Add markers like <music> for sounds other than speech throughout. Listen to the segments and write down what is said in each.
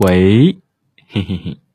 喂，嘿嘿嘿。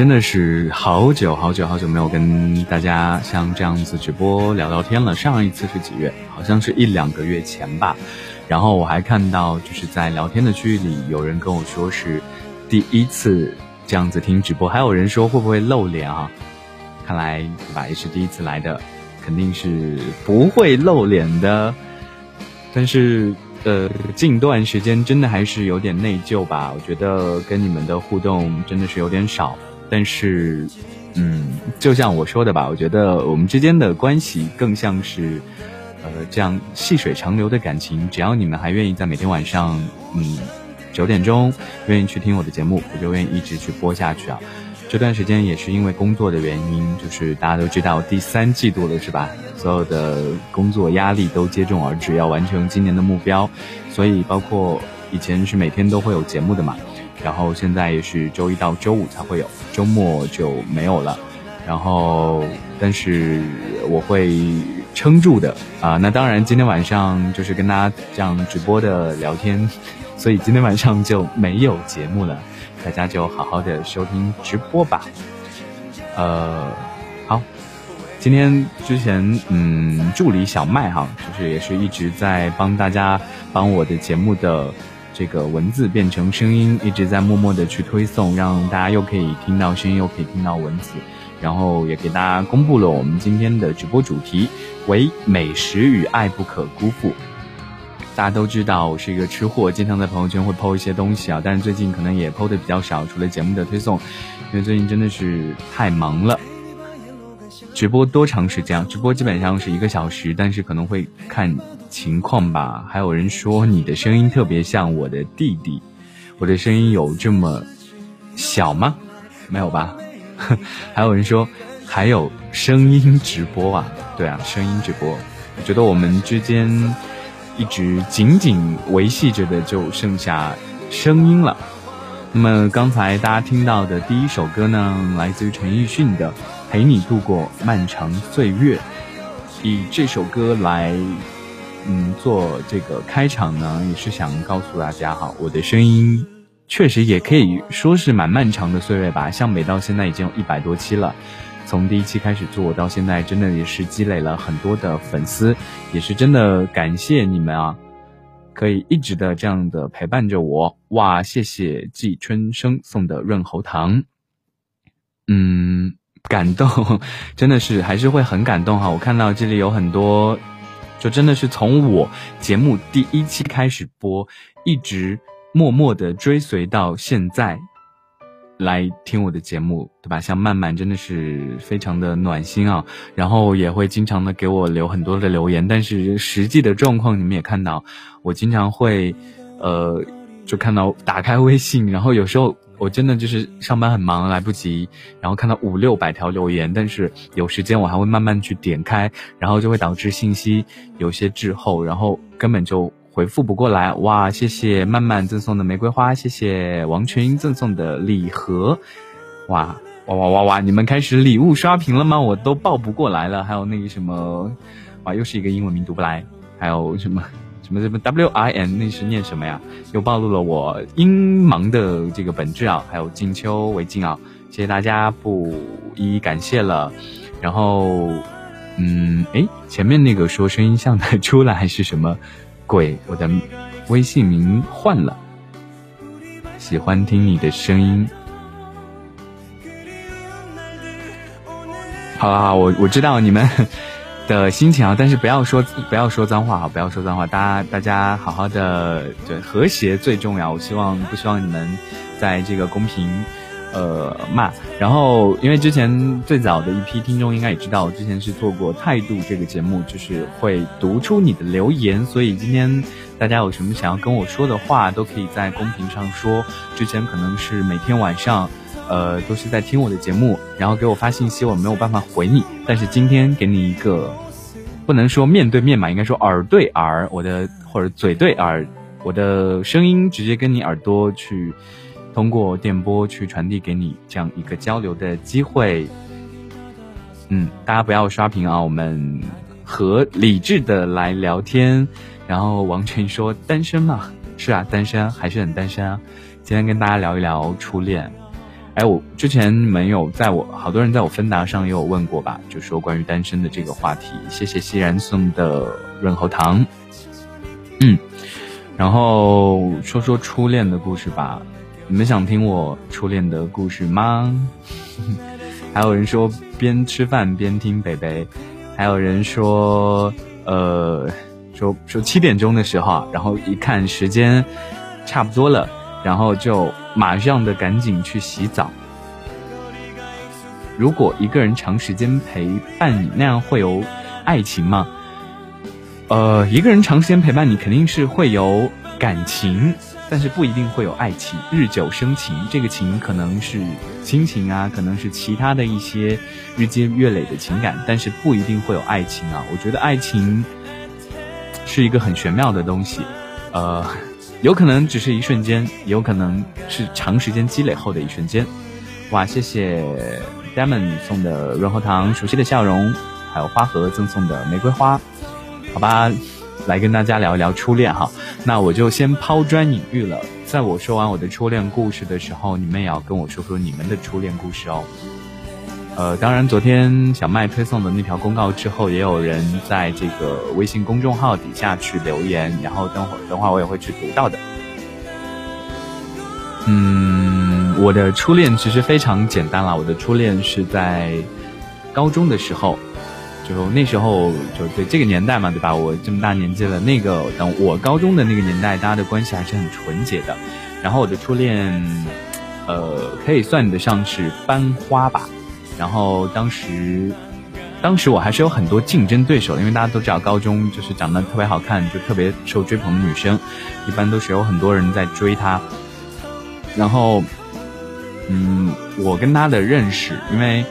真的是好久好久好久没有跟大家像这样子直播聊聊天了。上一次是几月？好像是一两个月前吧。然后我还看到，就是在聊天的区域里，有人跟我说是第一次这样子听直播，还有人说会不会露脸啊？看来对吧，也是第一次来的，肯定是不会露脸的。但是。呃，近段时间真的还是有点内疚吧。我觉得跟你们的互动真的是有点少。但是，嗯，就像我说的吧，我觉得我们之间的关系更像是，呃，这样细水长流的感情。只要你们还愿意在每天晚上，嗯，九点钟愿意去听我的节目，我就愿意一直去播下去啊。这段时间也是因为工作的原因，就是大家都知道第三季度了，是吧？所有的工作压力都接踵而至，要完成今年的目标，所以包括以前是每天都会有节目的嘛，然后现在也是周一到周五才会有，周末就没有了。然后，但是我会撑住的啊。那当然，今天晚上就是跟大家这样直播的聊天，所以今天晚上就没有节目了。大家就好好的收听直播吧，呃，好，今天之前嗯，助理小麦哈，就是也是一直在帮大家帮我的节目的这个文字变成声音，一直在默默的去推送，让大家又可以听到声音，又可以听到文字，然后也给大家公布了我们今天的直播主题为美食与爱不可辜负。大家都知道我是一个吃货，经常在朋友圈会抛一些东西啊，但是最近可能也抛的比较少，除了节目的推送，因为最近真的是太忙了。直播多长时间？直播基本上是一个小时，但是可能会看情况吧。还有人说你的声音特别像我的弟弟，我的声音有这么小吗？没有吧。<laughs> 还有人说还有声音直播啊？对啊，声音直播。我觉得我们之间。一直紧紧维系着的就剩下声音了。那么刚才大家听到的第一首歌呢，来自于陈奕迅的《陪你度过漫长岁月》。以这首歌来，嗯，做这个开场呢，也是想告诉大家哈，我的声音确实也可以说是蛮漫长的岁月吧。向北到现在已经有一百多期了。从第一期开始做到现在，真的也是积累了很多的粉丝，也是真的感谢你们啊，可以一直的这样的陪伴着我。哇，谢谢季春生送的润喉糖，嗯，感动，<laughs> 真的是还是会很感动哈。我看到这里有很多，就真的是从我节目第一期开始播，一直默默的追随到现在。来听我的节目，对吧？像曼曼真的是非常的暖心啊，然后也会经常的给我留很多的留言。但是实际的状况你们也看到，我经常会，呃，就看到打开微信，然后有时候我真的就是上班很忙来不及，然后看到五六百条留言，但是有时间我还会慢慢去点开，然后就会导致信息有些滞后，然后根本就。回复不过来哇！谢谢曼曼赠送的玫瑰花，谢谢王群赠送的礼盒，哇哇哇哇哇！你们开始礼物刷屏了吗？我都报不过来了。还有那个什么，哇，又是一个英文名读不来。还有什么什么什么 W I N，那是念什么呀？又暴露了我英盲的这个本质啊！还有静秋为静啊，谢谢大家，不一一感谢了。然后，嗯，哎，前面那个说声音像的出来还是什么？鬼，我的微信名换了，喜欢听你的声音。好了好，我我知道你们的心情啊，但是不要说不要说脏话啊，不要说脏话，大家大家好好的，对和谐最重要。我希望不希望你们在这个公屏。呃，骂，然后因为之前最早的一批听众应该也知道，我之前是做过态度这个节目，就是会读出你的留言，所以今天大家有什么想要跟我说的话，都可以在公屏上说。之前可能是每天晚上，呃，都是在听我的节目，然后给我发信息，我没有办法回你，但是今天给你一个，不能说面对面嘛，应该说耳对耳，我的或者嘴对耳，我的声音直接跟你耳朵去。通过电波去传递给你这样一个交流的机会，嗯，大家不要刷屏啊，我们和理智的来聊天。然后王晨说单身嘛，是啊，单身还是很单身啊。今天跟大家聊一聊初恋。哎，我之前没有在我好多人在我芬达上也有问过吧，就说关于单身的这个话题。谢谢熙然送的润喉糖。嗯，然后说说初恋的故事吧。你们想听我初恋的故事吗？<laughs> 还有人说边吃饭边听北北，还有人说，呃，说说七点钟的时候，然后一看时间差不多了，然后就马上的赶紧去洗澡。如果一个人长时间陪伴你，那样会有爱情吗？呃，一个人长时间陪伴你，肯定是会有感情。但是不一定会有爱情，日久生情，这个情可能是亲情啊，可能是其他的一些日积月累的情感，但是不一定会有爱情啊。我觉得爱情是一个很玄妙的东西，呃，有可能只是一瞬间，有可能是长时间积累后的一瞬间。哇，谢谢 Damon 送的润喉糖，熟悉的笑容，还有花盒赠送的玫瑰花，好吧。来跟大家聊一聊初恋哈，那我就先抛砖引玉了。在我说完我的初恋故事的时候，你们也要跟我说说你们的初恋故事哦。呃，当然，昨天小麦推送的那条公告之后，也有人在这个微信公众号底下去留言，然后等会儿等会儿我也会去读到的。嗯，我的初恋其实非常简单了，我的初恋是在高中的时候。就那时候，就对这个年代嘛，对吧？我这么大年纪了，那个等我高中的那个年代，大家的关系还是很纯洁的。然后我的初恋，呃，可以算得上是班花吧。然后当时，当时我还是有很多竞争对手，因为大家都知道，高中就是长得特别好看，就特别受追捧的女生，一般都是有很多人在追她。然后，嗯，我跟她的认识，因为。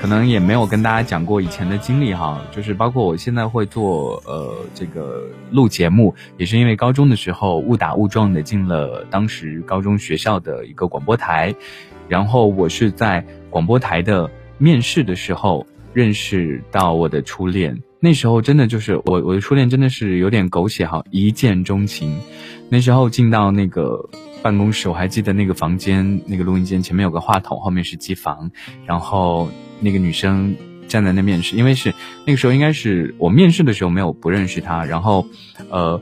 可能也没有跟大家讲过以前的经历哈，就是包括我现在会做呃这个录节目，也是因为高中的时候误打误撞的进了当时高中学校的一个广播台，然后我是在广播台的面试的时候认识到我的初恋，那时候真的就是我我的初恋真的是有点狗血哈，一见钟情，那时候进到那个办公室，我还记得那个房间，那个录音间前面有个话筒，后面是机房，然后那个女生站在那面试，因为是那个时候应该是我面试的时候没有不认识她，然后，呃，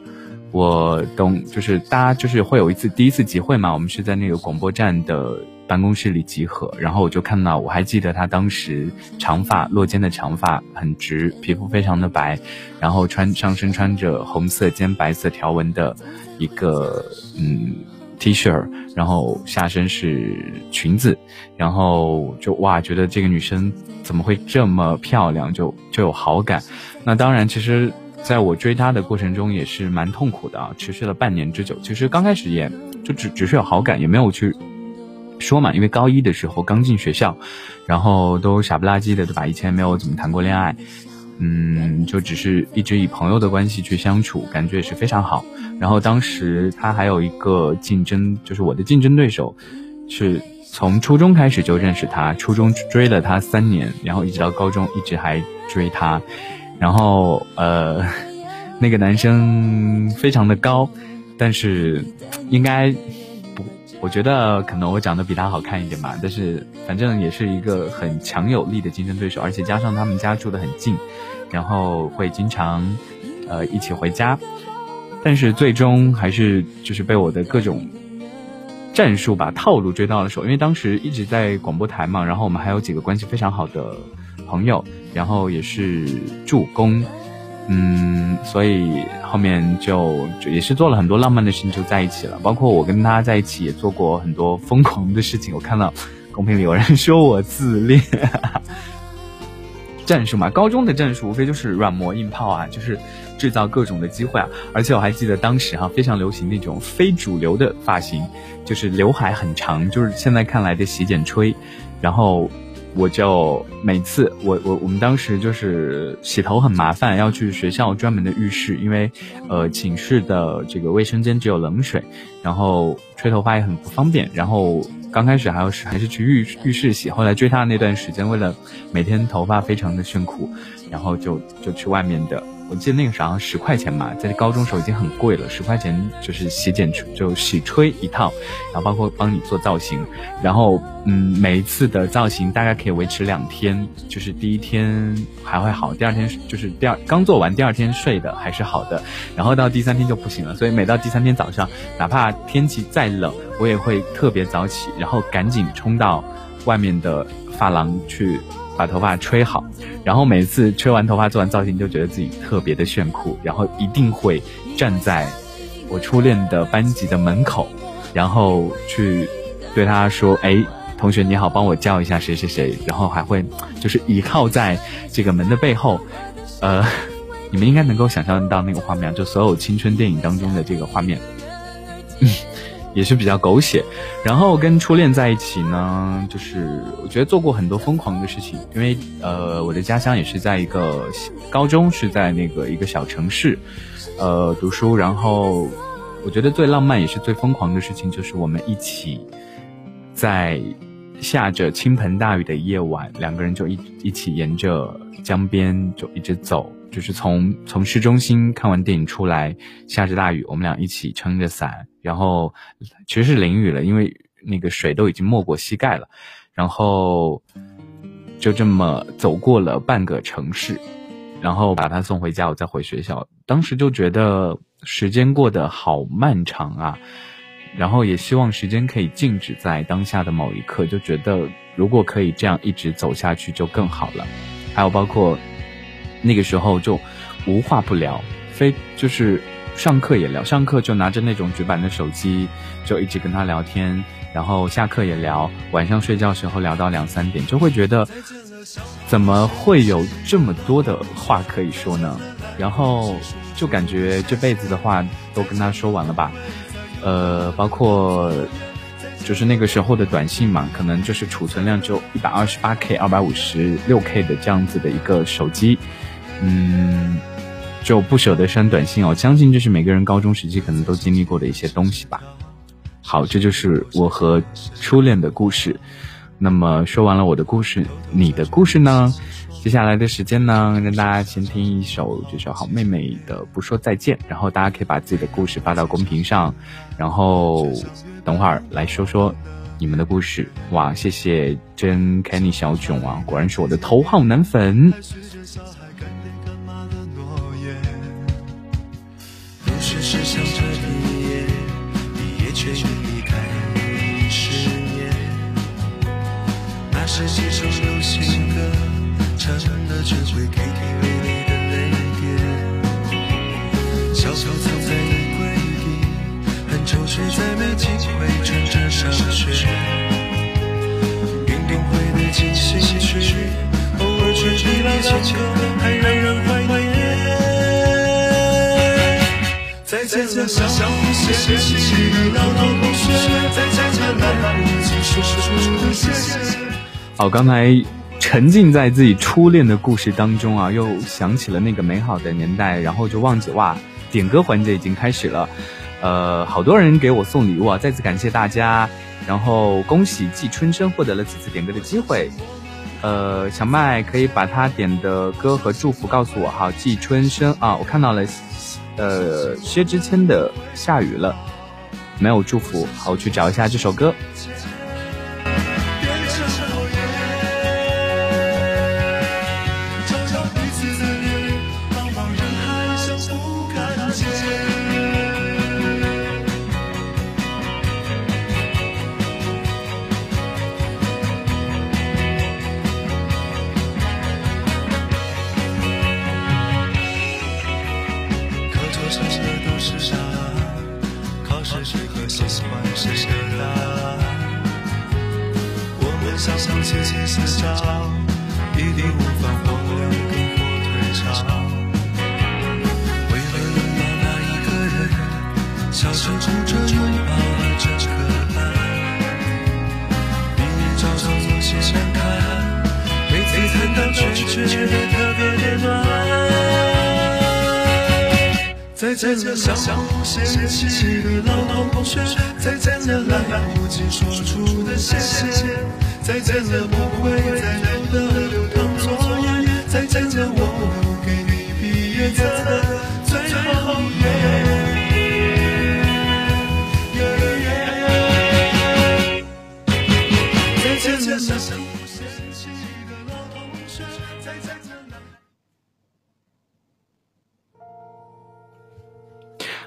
我懂，就是大家就是会有一次第一次集会嘛，我们是在那个广播站的。办公室里集合，然后我就看到，我还记得他当时长发落肩的长发很直，皮肤非常的白，然后穿上身穿着红色兼白色条纹的一个嗯 T 恤，然后下身是裙子，然后就哇，觉得这个女生怎么会这么漂亮，就就有好感。那当然，其实在我追她的过程中也是蛮痛苦的啊，持续了半年之久。其实刚开始也就只只是有好感，也没有去。说嘛，因为高一的时候刚进学校，然后都傻不拉几的，对吧？以前没有怎么谈过恋爱，嗯，就只是一直以朋友的关系去相处，感觉也是非常好。然后当时他还有一个竞争，就是我的竞争对手，是从初中开始就认识他，初中追了他三年，然后一直到高中一直还追他。然后呃，<laughs> 那个男生非常的高，但是应该。我觉得可能我长得比他好看一点吧，但是反正也是一个很强有力的竞争对手，而且加上他们家住的很近，然后会经常，呃一起回家，但是最终还是就是被我的各种战术吧套路追到了手，因为当时一直在广播台嘛，然后我们还有几个关系非常好的朋友，然后也是助攻。嗯，所以后面就就也是做了很多浪漫的事情，就在一起了。包括我跟他在一起也做过很多疯狂的事情。我看到公屏里有人说我自恋，<laughs> 战术嘛，高中的战术无非就是软磨硬泡啊，就是制造各种的机会啊。而且我还记得当时哈非常流行那种非主流的发型，就是刘海很长，就是现在看来的洗剪吹，然后。我就每次我我我们当时就是洗头很麻烦，要去学校专门的浴室，因为呃寝室的这个卫生间只有冷水，然后吹头发也很不方便。然后刚开始还要是还是去浴浴室洗，后来追他那段时间，为了每天头发非常的炫酷，然后就就去外面的。我记得那个时候十块钱嘛，在高中时候已经很贵了，十块钱就是洗剪吹就洗吹一套，然后包括帮你做造型，然后嗯每一次的造型大概可以维持两天，就是第一天还会好，第二天就是第二刚做完第二天睡的还是好的，然后到第三天就不行了，所以每到第三天早上，哪怕天气再冷，我也会特别早起，然后赶紧冲到外面的发廊去。把头发吹好，然后每次吹完头发做完造型，就觉得自己特别的炫酷，然后一定会站在我初恋的班级的门口，然后去对他说：“哎，同学你好，帮我叫一下谁谁谁。”然后还会就是倚靠在这个门的背后，呃，<laughs> 你们应该能够想象到那个画面，就所有青春电影当中的这个画面。也是比较狗血，然后跟初恋在一起呢，就是我觉得做过很多疯狂的事情，因为呃我的家乡也是在一个高中是在那个一个小城市，呃读书，然后我觉得最浪漫也是最疯狂的事情就是我们一起在下着倾盆大雨的夜晚，两个人就一一起沿着江边就一直走。就是从从市中心看完电影出来，下着大雨，我们俩一起撑着伞，然后其实是淋雨了，因为那个水都已经没过膝盖了，然后就这么走过了半个城市，然后把他送回家，我再回学校。当时就觉得时间过得好漫长啊，然后也希望时间可以静止在当下的某一刻，就觉得如果可以这样一直走下去就更好了。还有包括。那个时候就无话不聊，非就是上课也聊，上课就拿着那种直板的手机，就一直跟他聊天，然后下课也聊，晚上睡觉时候聊到两三点，就会觉得怎么会有这么多的话可以说呢？然后就感觉这辈子的话都跟他说完了吧，呃，包括就是那个时候的短信嘛，可能就是储存量就一百二十八 K、二百五十六 K 的这样子的一个手机。嗯，就不舍得删短信哦。相信这是每个人高中时期可能都经历过的一些东西吧。好，这就是我和初恋的故事。那么说完了我的故事，你的故事呢？接下来的时间呢，让大家先听一首这首好妹妹的《不说再见》，然后大家可以把自己的故事发到公屏上，然后等会儿来说说你们的故事。哇，谢谢真 Kenny 小囧啊，果然是我的头号男粉。只会 KTV 里的泪点。小草藏在衣柜底，很愁却再没机会穿着上学。云顶会的进行曲，偶尔吹起来情歌，还让人怀念。再见了，相互嫌弃的老同学，再见了，来不及说出的谢谢。好，刚才沉浸在自己初恋的故事当中啊，又想起了那个美好的年代，然后就忘记哇，点歌环节已经开始了，呃，好多人给我送礼物啊，再次感谢大家，然后恭喜季春生获得了此次点歌的机会，呃，小麦可以把他点的歌和祝福告诉我哈，季春生啊，我看到了，呃，薛之谦的下雨了，没有祝福，好，我去找一下这首歌。相互嫌弃的老同学；再见了，来不及说出的谢谢；再见了，不会再有的流淌作业；再见了，我不给你毕业册的最后一页。再见了，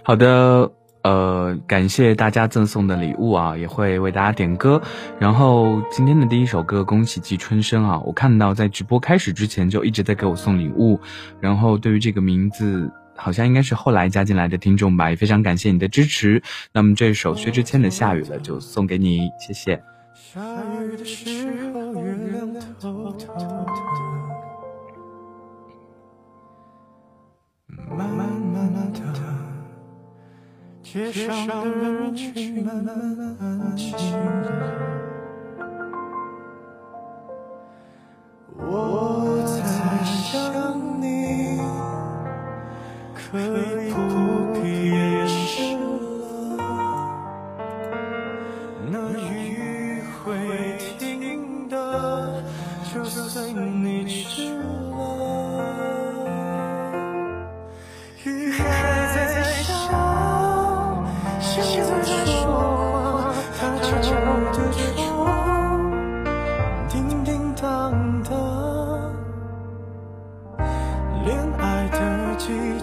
好的，呃，感谢大家赠送的礼物啊，也会为大家点歌。然后今天的第一首歌《恭喜季春生》啊，我看到在直播开始之前就一直在给我送礼物。然后对于这个名字，好像应该是后来加进来的听众吧，也非常感谢你的支持。那么这首薛之谦的《下雨了》就送给你，谢谢。下雨的时候，月亮偷偷的，慢慢慢慢的。街上的人群慢慢安静了，我在想你，可以不必掩饰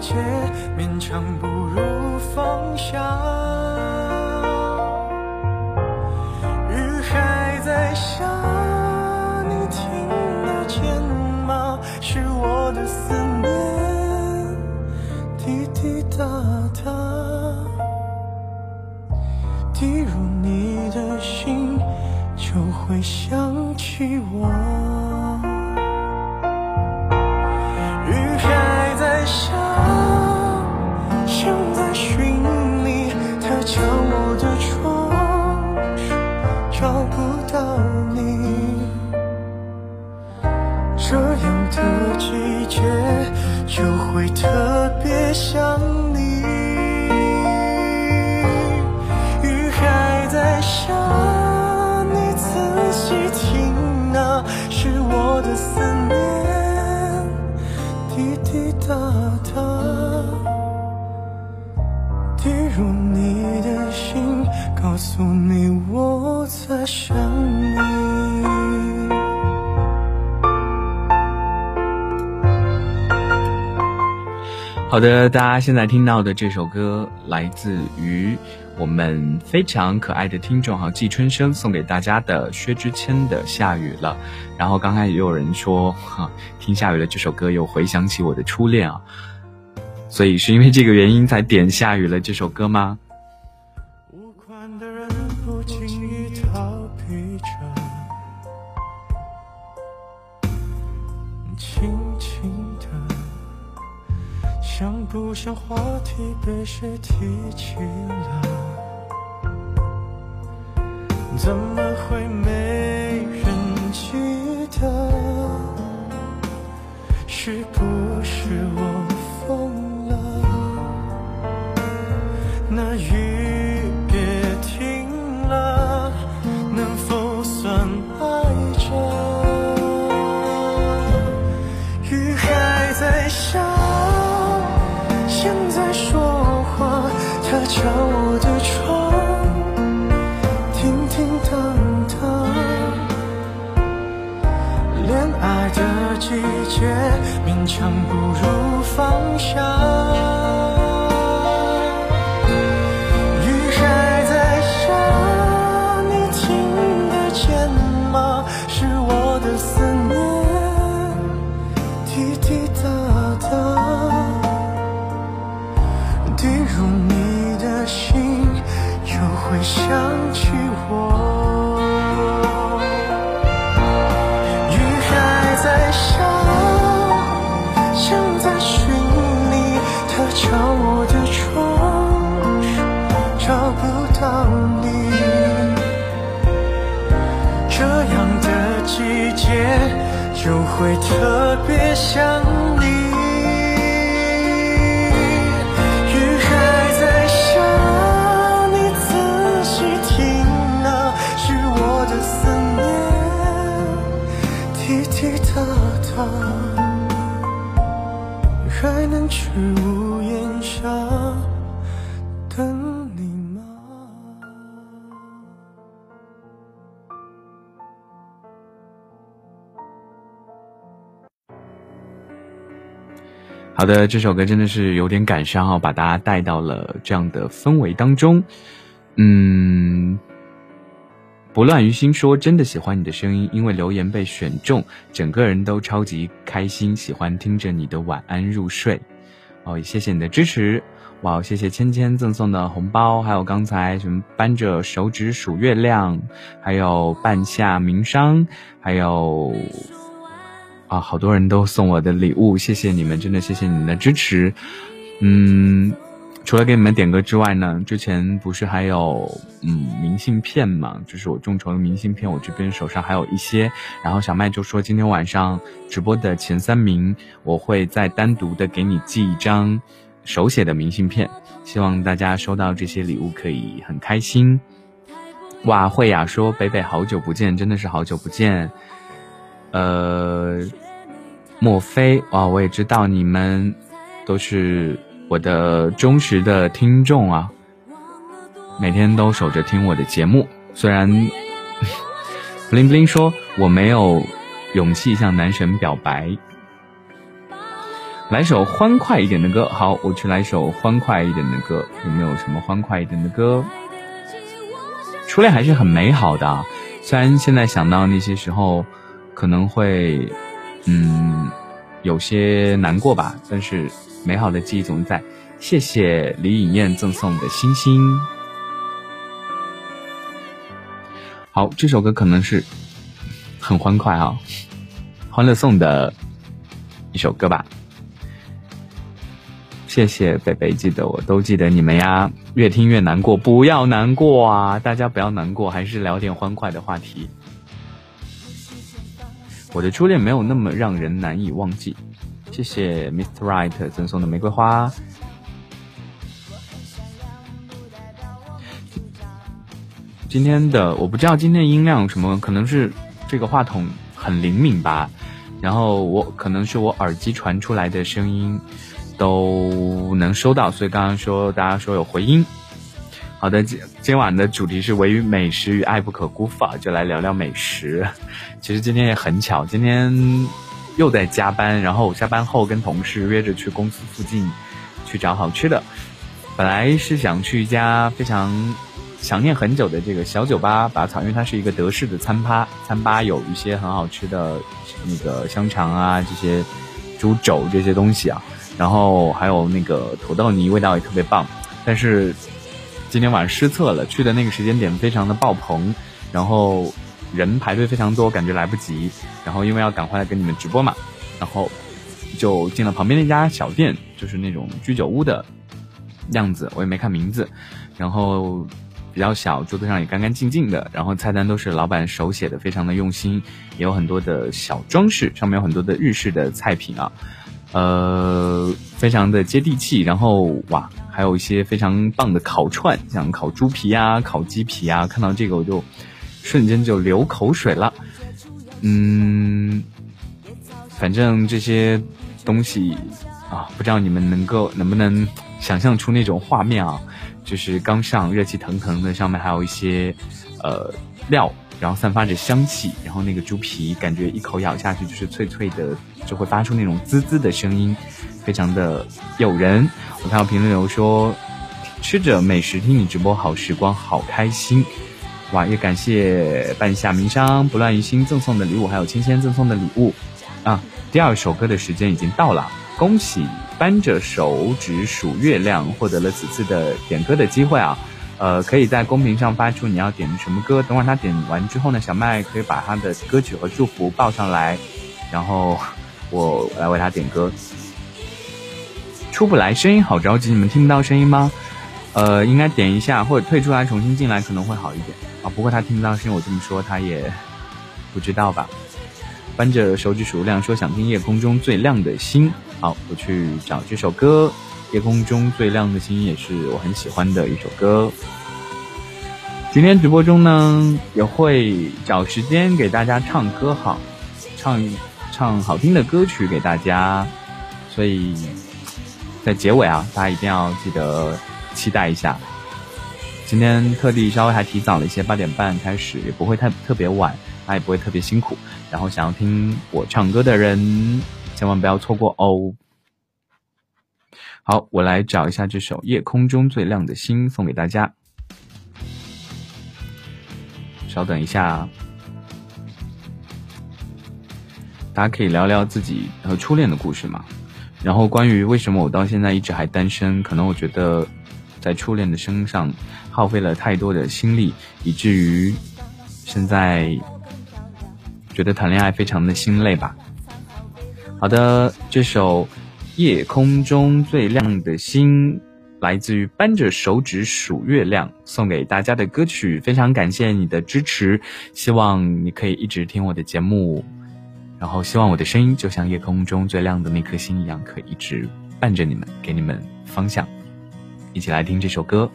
季节，勉强不如放下。雨还在下，你听得见吗？是我的思念，滴滴答答。滴入你的心，就会想起我。好的，大家现在听到的这首歌来自于我们非常可爱的听众哈季春生送给大家的薛之谦的《下雨了》。然后刚才也有人说哈，听下雨了这首歌又回想起我的初恋啊，所以是因为这个原因才点《下雨了》这首歌吗？不想话题被谁提起了？怎么会没人记得？是不是我放会特别想你。雨还在下，你仔细听啊，是我的思念。滴滴答答，还能去的，这首歌真的是有点感伤啊，把大家带到了这样的氛围当中。嗯，不乱于心说真的喜欢你的声音，因为留言被选中，整个人都超级开心，喜欢听着你的晚安入睡。哦，也谢谢你的支持，哇，谢谢芊芊赠送的红包，还有刚才什么扳着手指数月亮，还有半夏明殇，还有啊，好多人都送我的礼物，谢谢你们，真的谢谢你们的支持。嗯，除了给你们点歌之外呢，之前不是还有嗯明信片嘛，就是我众筹的明信片，我这边手上还有一些。然后小麦就说今天晚上直播的前三名，我会再单独的给你寄一张手写的明信片，希望大家收到这些礼物可以很开心。哇，慧雅说北北好久不见，真的是好久不见。呃，莫非啊？我也知道你们都是我的忠实的听众啊，每天都守着听我的节目。虽然 <laughs> bling bling 说我没有勇气向男神表白，来首欢快一点的歌。好，我去来首欢快一点的歌。有没有什么欢快一点的歌？初恋还是很美好的，虽然现在想到那些时候。可能会，嗯，有些难过吧，但是美好的记忆总在。谢谢李颖燕赠送的星星。好，这首歌可能是很欢快啊，欢乐颂的一首歌吧。谢谢北北，记得我都记得你们呀。越听越难过，不要难过啊！大家不要难过，还是聊点欢快的话题。我的初恋没有那么让人难以忘记，谢谢 Mr. Right 赠送的玫瑰花。今天的我不知道今天音量什么，可能是这个话筒很灵敏吧，然后我可能是我耳机传出来的声音都能收到，所以刚刚说大家说有回音，好的，今今晚的主题是唯与美食与爱不可辜负啊，就来聊聊美食。<laughs> 其实今天也很巧，今天又在加班，然后下班后跟同事约着去公司附近去找好吃的。本来是想去一家非常想念很久的这个小酒吧拔草，因为它是一个德式的餐吧，餐吧有一些很好吃的那个香肠啊，这些猪肘这些东西啊，然后还有那个土豆泥，味道也特别棒，但是。今天晚上失策了，去的那个时间点非常的爆棚，然后人排队非常多，感觉来不及。然后因为要赶快来跟你们直播嘛，然后就进了旁边那家小店，就是那种居酒屋的样子，我也没看名字。然后比较小，桌子上也干干净净的，然后菜单都是老板手写的，非常的用心，也有很多的小装饰，上面有很多的日式的菜品啊。呃，非常的接地气，然后哇，还有一些非常棒的烤串，像烤猪皮啊、烤鸡皮啊，看到这个我就瞬间就流口水了。嗯，反正这些东西啊，不知道你们能够能不能想象出那种画面啊？就是刚上热气腾腾的，上面还有一些呃料。然后散发着香气，然后那个猪皮感觉一口咬下去就是脆脆的，就会发出那种滋滋的声音，非常的诱人。我看到评论有说，吃着美食听你直播好时光好开心，哇！也感谢半夏名商不乱于心赠送的礼物，还有芊芊赠送的礼物啊。第二首歌的时间已经到了，恭喜扳着手指数月亮获得了此次的点歌的机会啊！呃，可以在公屏上发出你要点什么歌。等会儿他点完之后呢，小麦可以把他的歌曲和祝福报上来，然后我来为他点歌。出不来，声音好着急，你们听不到声音吗？呃，应该点一下或者退出来重新进来可能会好一点啊。不过他听不到声音，我这么说他也不知道吧。扳着手指数量说想听夜空中最亮的星，好，我去找这首歌。夜空中最亮的星也是我很喜欢的一首歌。今天直播中呢，也会找时间给大家唱歌好，唱唱好听的歌曲给大家。所以在结尾啊，大家一定要记得期待一下。今天特地稍微还提早了一些，八点半开始，也不会太特别晚，大家也不会特别辛苦。然后想要听我唱歌的人，千万不要错过哦。好，我来找一下这首《夜空中最亮的星》，送给大家。稍等一下，大家可以聊聊自己和初恋的故事吗。然后，关于为什么我到现在一直还单身，可能我觉得在初恋的身上耗费了太多的心力，以至于现在觉得谈恋爱非常的心累吧。好的，这首。夜空中最亮的星，来自于扳着手指数月亮，送给大家的歌曲。非常感谢你的支持，希望你可以一直听我的节目，然后希望我的声音就像夜空中最亮的那颗星一样，可以一直伴着你们，给你们方向。一起来听这首歌。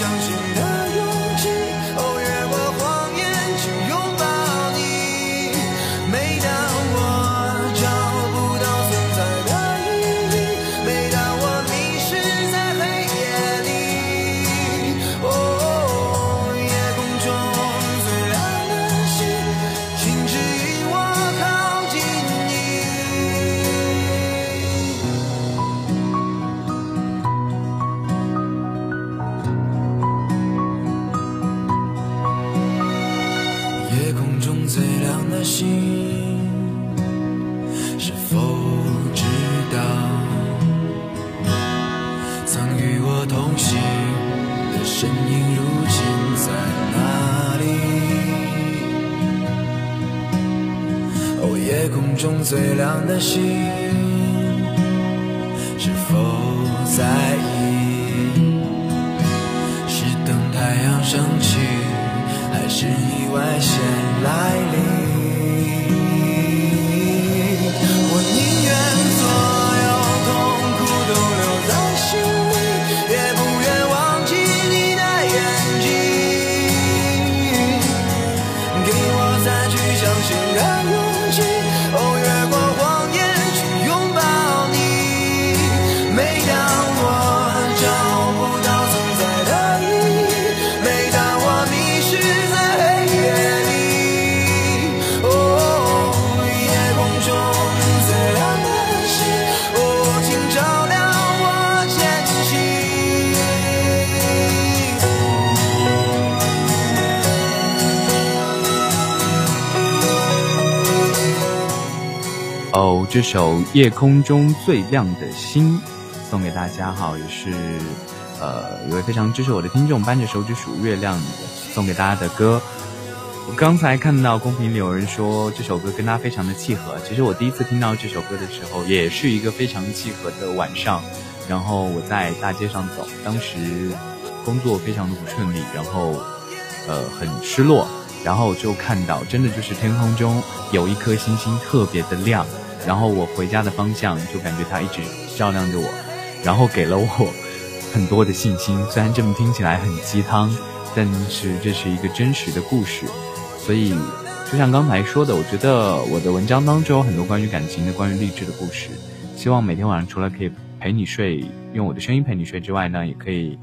相信这首《夜空中最亮的星》送给大家哈，也是呃一位非常支持我的听众扳着手指数月亮送给大家的歌。我刚才看到公屏里有人说这首歌跟他非常的契合，其实我第一次听到这首歌的时候，也是一个非常契合的晚上。然后我在大街上走，当时工作非常的不顺利，然后呃很失落，然后就看到真的就是天空中有一颗星星特别的亮，然后我回家的方向就感觉它一直照亮着我，然后给了我很多的信心。虽然这么听起来很鸡汤，但是这是一个真实的故事，所以就像刚才说的，我觉得我的文章当中有很多关于感情的、关于励志的故事。希望每天晚上除了可以陪你睡，用我的声音陪你睡之外呢，也可以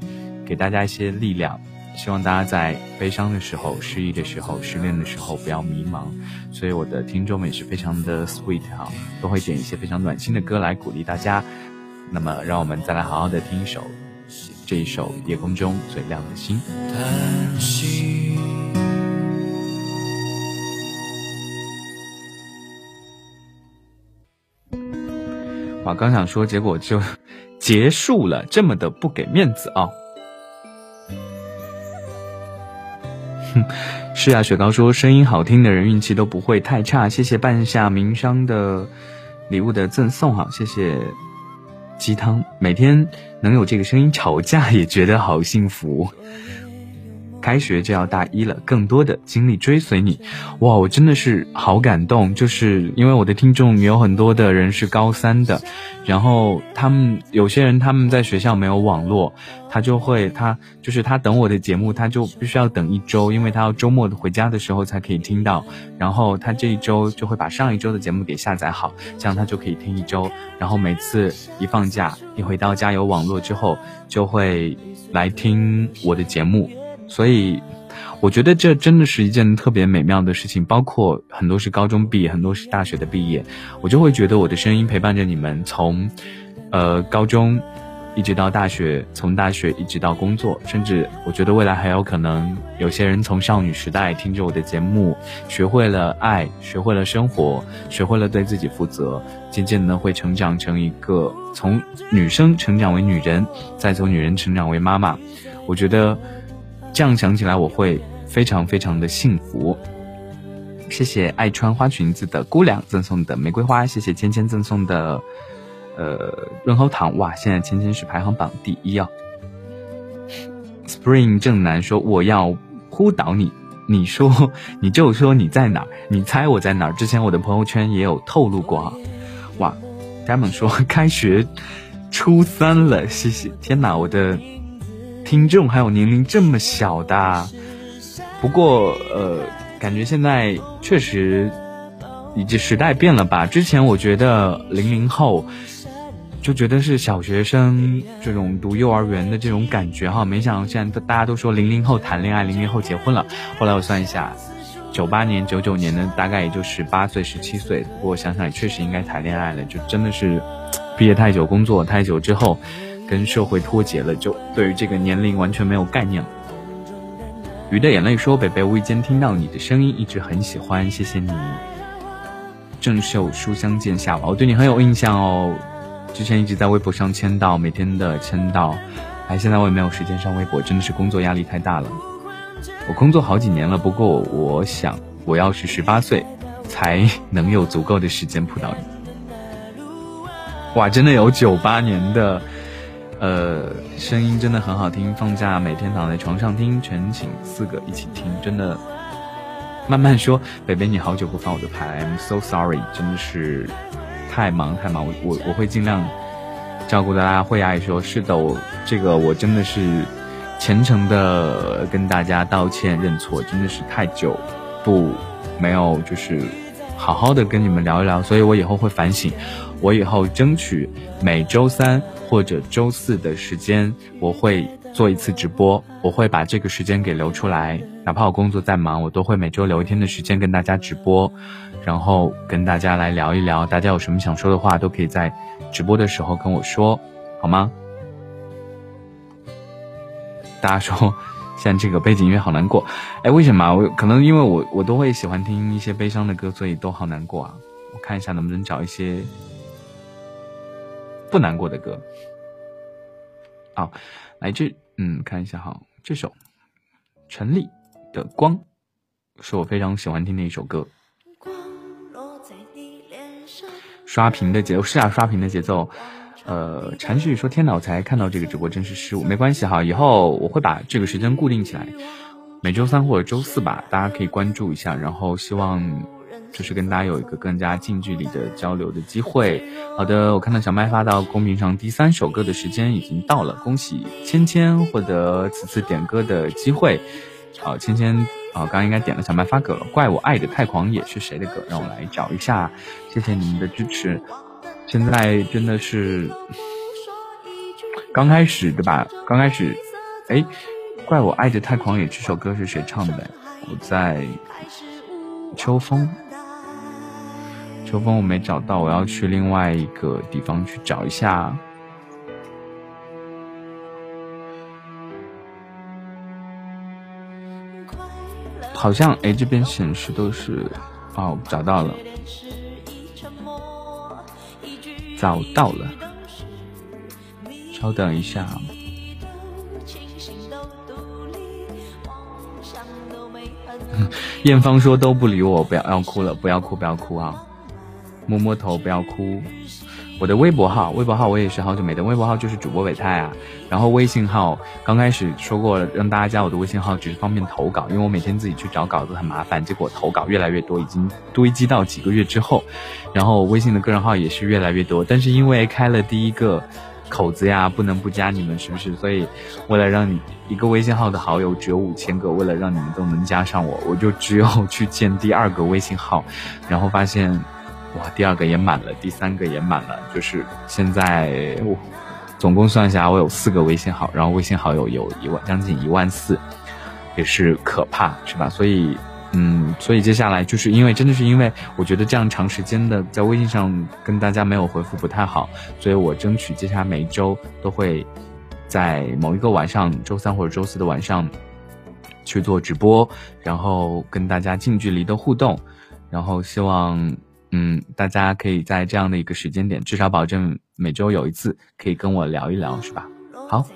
给大家一些力量。希望大家在悲伤的时候、失意的时候、失恋的时候不要迷茫。所以我的听众们也是非常的 sweet 哈，都会点一些非常暖心的歌来鼓励大家。那么，让我们再来好好的听一首这一首《夜空中最亮的星》。叹息。我刚想说，结果就结束了，这么的不给面子啊！是啊，雪糕说声音好听的人运气都不会太差。谢谢半夏名商的礼物的赠送，哈，谢谢鸡汤，每天能有这个声音吵架也觉得好幸福。开学就要大一了，更多的精力追随你，哇，我真的是好感动，就是因为我的听众有很多的人是高三的，然后他们有些人他们在学校没有网络，他就会他就是他等我的节目，他就必须要等一周，因为他要周末回家的时候才可以听到，然后他这一周就会把上一周的节目给下载好，这样他就可以听一周，然后每次一放假一回到家有网络之后，就会来听我的节目。所以，我觉得这真的是一件特别美妙的事情。包括很多是高中毕业，很多是大学的毕业，我就会觉得我的声音陪伴着你们，从，呃，高中一直到大学，从大学一直到工作，甚至我觉得未来还有可能有些人从少女时代听着我的节目，学会了爱，学会了生活，学会了对自己负责，渐渐的会成长成一个从女生成长为女人，再从女人成长为妈妈。我觉得。这样想起来，我会非常非常的幸福。谢谢爱穿花裙子的姑娘赠送的玫瑰花，谢谢芊芊赠送的呃润喉糖。哇，现在芊芊是排行榜第一啊！Spring 正南说我要扑倒你，你说你就说你在哪，你猜我在哪儿？之前我的朋友圈也有透露过啊。哇，Diamond 说开学初三了，谢谢。天哪，我的。听众还有年龄这么小的，不过呃，感觉现在确实，以及时代变了吧？之前我觉得零零后就觉得是小学生这种读幼儿园的这种感觉哈，没想到现在大家都说零零后谈恋爱，零零后结婚了。后来我算一下，九八年、九九年的大概也就十八岁、十七岁。不过想想也确实应该谈恋爱了，就真的是毕业太久、工作太久之后。跟社会脱节了，就对于这个年龄完全没有概念了。鱼的眼泪说：“北北无意间听到你的声音，一直很喜欢，谢谢你。”郑秀书香见夏娃，我对你很有印象哦。之前一直在微博上签到，每天的签到，哎，现在我也没有时间上微博，真的是工作压力太大了。我工作好几年了，不过我想，我要是十八岁，才能有足够的时间扑到你。哇，真的有九八年的，呃，声音真的很好听。放假每天躺在床上听，全寝四个一起听，真的。慢慢说，<laughs> 北北，你好久不发我的牌，I'm so sorry，真的是太忙太忙，我我我会尽量照顾大家。会爱说，是的，我这个我真的是。虔诚的跟大家道歉认错，真的是太久不没有就是好好的跟你们聊一聊，所以我以后会反省，我以后争取每周三或者周四的时间我会做一次直播，我会把这个时间给留出来，哪怕我工作再忙，我都会每周留一天的时间跟大家直播，然后跟大家来聊一聊，大家有什么想说的话都可以在直播的时候跟我说，好吗？大家说，现在这个背景音乐好难过，哎，为什么？我可能因为我我都会喜欢听一些悲伤的歌，所以都好难过啊。我看一下能不能找一些不难过的歌。好，来这，嗯，看一下哈，这首陈粒的《光》是我非常喜欢听的一首歌。刷屏的节奏是啊，刷屏的节奏。呃，禅旭说：“天哪，我才看到这个直播，真是失误。没关系哈，以后我会把这个时间固定起来，每周三或者周四吧，大家可以关注一下。然后希望就是跟大家有一个更加近距离的交流的机会。好的，我看到小麦发到公屏上，第三首歌的时间已经到了，恭喜芊芊获得此次点歌的机会。好，芊芊啊，刚刚应该点了小麦发歌了，《怪我爱的太狂野》是谁的歌？让我来找一下，谢谢你们的支持。”现在真的是刚开始对吧？刚开始，哎，怪我爱的太狂野这首歌是谁唱的？我在秋风，秋风我没找到，我要去另外一个地方去找一下。好像哎，这边显示都是哦，找到了。找到了，稍等一下。<laughs> 艳芳说都不理我，不要要哭了，不要哭，不要哭啊！摸摸头，不要哭。我的微博号，微博号我也是好久没登，微博号就是主播伟泰啊。然后微信号刚开始说过了让大家加我的微信号，只是方便投稿，因为我每天自己去找稿子很麻烦。结果投稿越来越多，已经堆积到几个月之后，然后微信的个人号也是越来越多。但是因为开了第一个口子呀，不能不加你们，是不是？所以为了让你一个微信号的好友只有五千个，为了让你们都能加上我，我就只有去建第二个微信号，然后发现。哇，第二个也满了，第三个也满了，就是现在我总共算下来，我有四个微信号，然后微信好友有一万将近一万四，也是可怕，是吧？所以，嗯，所以接下来就是因为真的是因为我觉得这样长时间的在微信上跟大家没有回复不太好，所以我争取接下来每一周都会在某一个晚上，周三或者周四的晚上去做直播，然后跟大家近距离的互动，然后希望。嗯，大家可以在这样的一个时间点，至少保证每周有一次可以跟我聊一聊，是吧？好，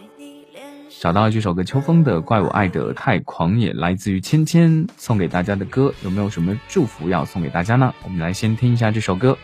找到这首歌《秋风的怪我爱的太狂野》，来自于芊芊送给大家的歌，有没有什么祝福要送给大家呢？我们来先听一下这首歌。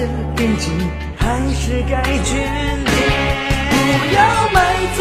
紧，抓得更紧，还是该眷恋？不要买醉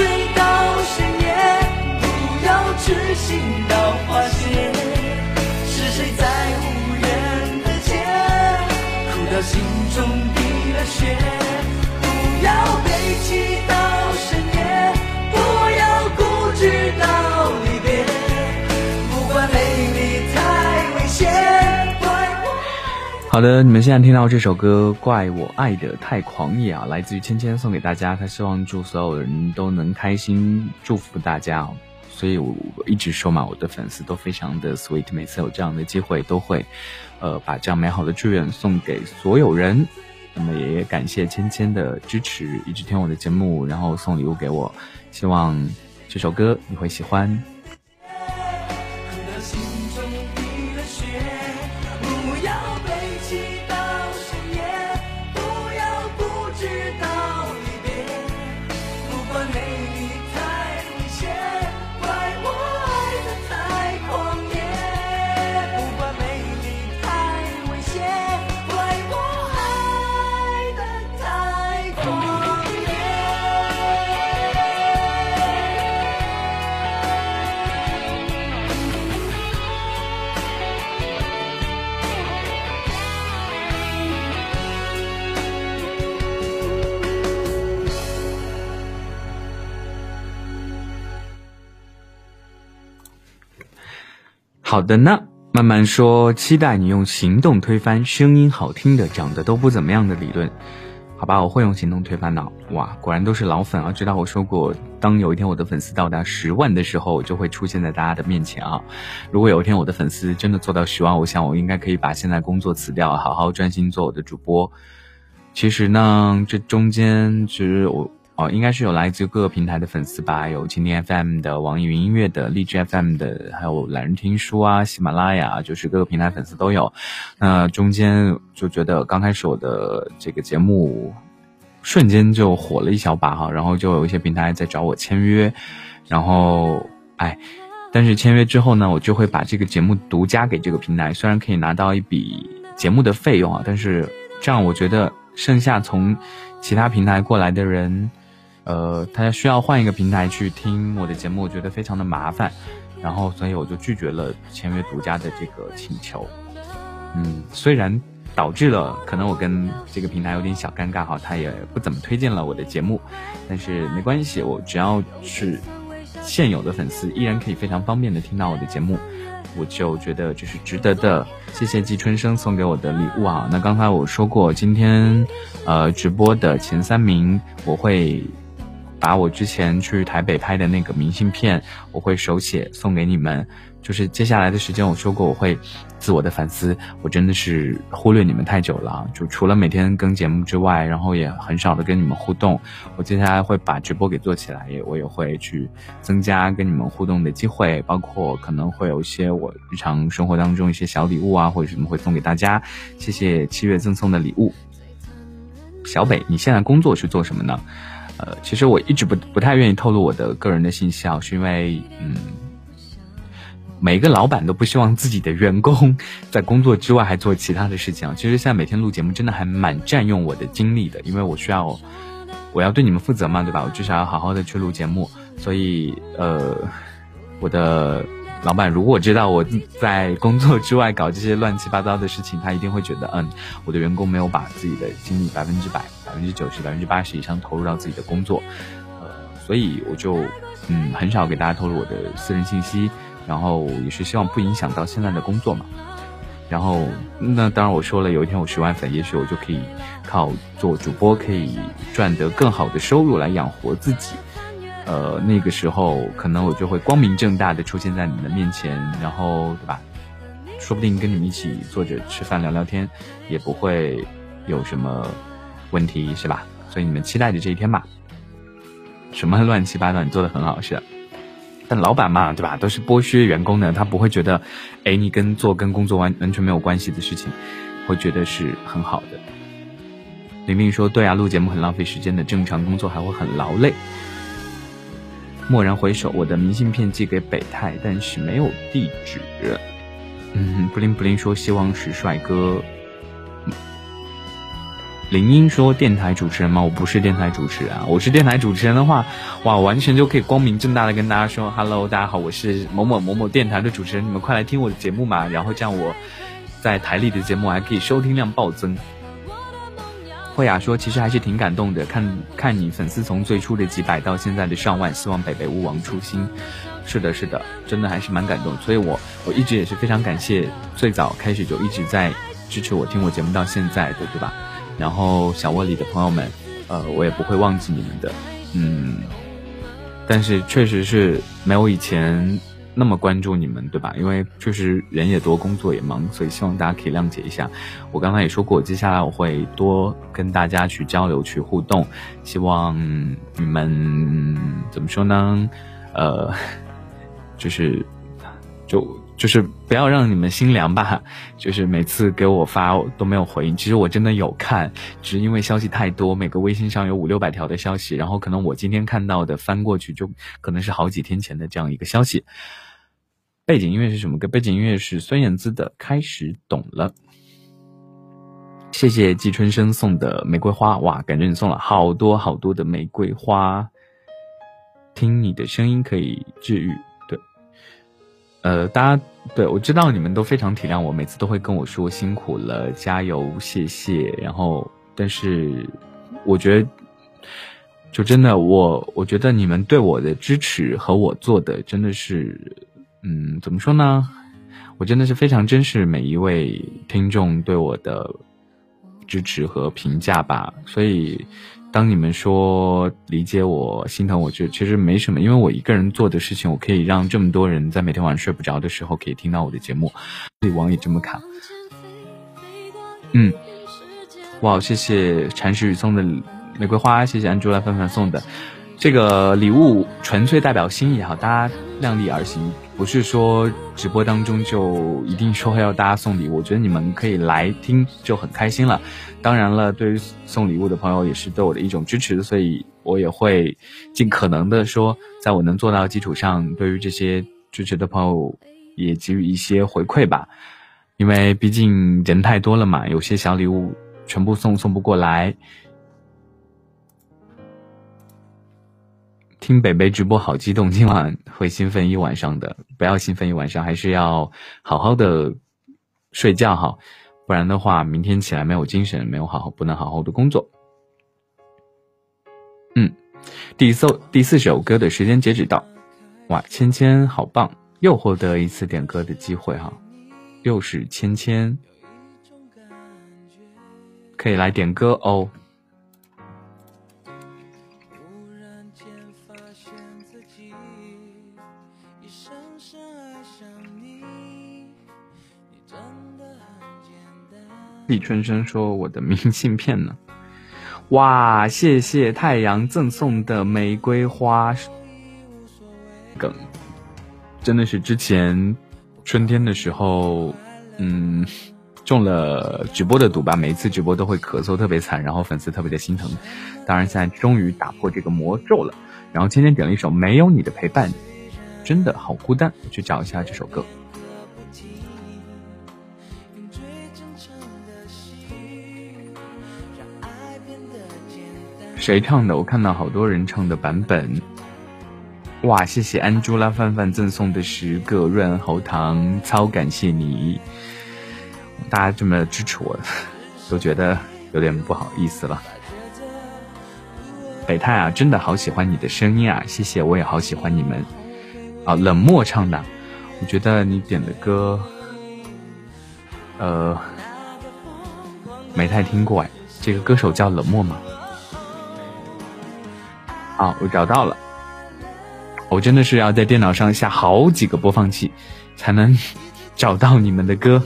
好的，你们现在听到这首歌《怪我爱的太狂野》啊，来自于芊芊送给大家，他希望祝所有人都能开心，祝福大家哦。所以我我一直说嘛，我的粉丝都非常的 sweet，每次有这样的机会都会，呃，把这样美好的祝愿送给所有人。那么也感谢芊芊的支持，一直听我的节目，然后送礼物给我，希望这首歌你会喜欢。好的呢，慢慢说，期待你用行动推翻声音好听的、长得都不怎么样的理论。好吧，我会用行动推翻的。哇，果然都是老粉啊！知道我说过，当有一天我的粉丝到达十万的时候，我就会出现在大家的面前啊。如果有一天我的粉丝真的做到十万，我想我应该可以把现在工作辞掉，好好专心做我的主播。其实呢，这中间其实我哦，应该是有来自各个平台的粉丝吧，有蜻蜓 FM 的、网易云音乐的、荔枝 FM 的，还有懒人听书啊、喜马拉雅，就是各个平台粉丝都有。那中间就觉得刚开始我的这个节目瞬间就火了一小把哈，然后就有一些平台在找我签约，然后哎。但是签约之后呢，我就会把这个节目独家给这个平台，虽然可以拿到一笔节目的费用啊，但是这样我觉得剩下从其他平台过来的人，呃，他需要换一个平台去听我的节目，我觉得非常的麻烦，然后所以我就拒绝了签约独家的这个请求。嗯，虽然导致了可能我跟这个平台有点小尴尬哈，他也不怎么推荐了我的节目，但是没关系，我只要是现有的粉丝，依然可以非常方便的听到我的节目，我就觉得这是值得的。谢谢季春生送给我的礼物啊！那刚才我说过，今天呃直播的前三名，我会把我之前去台北拍的那个明信片，我会手写送给你们。就是接下来的时间，我说过我会自我的反思，我真的是忽略你们太久了。就除了每天更节目之外，然后也很少的跟你们互动。我接下来会把直播给做起来，也我也会去增加跟你们互动的机会，包括可能会有一些我日常生活当中一些小礼物啊，或者什么会送给大家。谢谢七月赠送的礼物。小北，你现在工作是做什么呢？呃，其实我一直不不太愿意透露我的个人的信息啊，是因为嗯。每一个老板都不希望自己的员工在工作之外还做其他的事情啊。其实现在每天录节目真的还蛮占用我的精力的，因为我需要我要对你们负责嘛，对吧？我至少要好好的去录节目，所以呃，我的老板如果知道我在工作之外搞这些乱七八糟的事情，他一定会觉得，嗯，我的员工没有把自己的精力百分之百、百分之九十、百分之八十以上投入到自己的工作，呃，所以我就嗯很少给大家透露我的私人信息。然后也是希望不影响到现在的工作嘛。然后那当然我说了，有一天我十万粉，也许我就可以靠做主播可以赚得更好的收入来养活自己。呃，那个时候可能我就会光明正大的出现在你们的面前，然后对吧？说不定跟你们一起坐着吃饭聊聊天，也不会有什么问题，是吧？所以你们期待着这一天吧。什么乱七八糟，你做的很好，是。但老板嘛，对吧？都是剥削员工的，他不会觉得，哎，你跟做跟工作完完全没有关系的事情，会觉得是很好的。玲玲说：“对啊，录节目很浪费时间的，正常工作还会很劳累。”蓦然回首，我的明信片寄给北泰，但是没有地址。嗯，布灵布灵说希望是帅哥。林英说电台主持人吗？我不是电台主持人啊，我是电台主持人的话，哇，完全就可以光明正大的跟大家说，Hello，大家好，我是某某某某电台的主持人，你们快来听我的节目嘛，然后这样我在台里的节目还可以收听量暴增。慧雅说：“其实还是挺感动的，看看你粉丝从最初的几百到现在的上万，希望北北勿忘初心。是的，是的，真的还是蛮感动。所以我我一直也是非常感谢最早开始就一直在支持我听我节目到现在的，对吧？然后小窝里的朋友们，呃，我也不会忘记你们的，嗯。但是确实是没有以前。”那么关注你们，对吧？因为确实人也多，工作也忙，所以希望大家可以谅解一下。我刚才也说过，接下来我会多跟大家去交流、去互动。希望你们怎么说呢？呃，就是就就是不要让你们心凉吧。<laughs> 就是每次给我发都没有回应，其实我真的有看，只是因为消息太多，每个微信上有五六百条的消息，然后可能我今天看到的翻过去，就可能是好几天前的这样一个消息。背景音乐是什么歌？背景音乐是孙燕姿的《开始懂了》。谢谢季春生送的玫瑰花，哇，感觉你送了好多好多的玫瑰花。听你的声音可以治愈，呃，大家对我知道你们都非常体谅我，每次都会跟我说辛苦了，加油，谢谢。然后，但是我觉得，就真的我，我觉得你们对我的支持和我做的真的是。嗯，怎么说呢？我真的是非常珍视每一位听众对我的支持和评价吧。所以，当你们说理解我、心疼我，觉得其实没什么，因为我一个人做的事情，我可以让这么多人在每天晚上睡不着的时候可以听到我的节目。所以网也这么看。嗯，哇，谢谢禅师雨送的玫瑰花，谢谢安珠拉范范送的这个礼物，纯粹代表心意哈，大家量力而行。不是说直播当中就一定说要大家送礼物，我觉得你们可以来听就很开心了。当然了，对于送礼物的朋友也是对我的一种支持，所以我也会尽可能的说，在我能做到基础上，对于这些支持的朋友也给予一些回馈吧。因为毕竟人太多了嘛，有些小礼物全部送送不过来。听北北直播好激动，今晚会兴奋一晚上的。不要兴奋一晚上，还是要好好的睡觉哈，不然的话，明天起来没有精神，没有好好，不能好好的工作。嗯，第四第四首歌的时间截止到，哇，芊芊好棒，又获得一次点歌的机会哈，又是芊芊，可以来点歌哦。李春生说：“我的明信片呢？哇，谢谢太阳赠送的玫瑰花梗，真的是之前春天的时候，嗯，中了直播的毒吧。每次直播都会咳嗽特别惨，然后粉丝特别的心疼。当然，现在终于打破这个魔咒了。然后今天点了一首《没有你的陪伴》，真的好孤单。我去找一下这首歌。”谁唱的？我看到好多人唱的版本。哇，谢谢安珠拉范范赠送的十个润喉糖，超感谢你！大家这么支持我，<laughs> 都觉得有点不好意思了。北泰啊，真的好喜欢你的声音啊！谢谢，我也好喜欢你们。啊，冷漠唱的，我觉得你点的歌，呃，没太听过哎。这个歌手叫冷漠吗？好，我找到了。我真的是要在电脑上下好几个播放器，才能 <laughs> 找到你们的歌。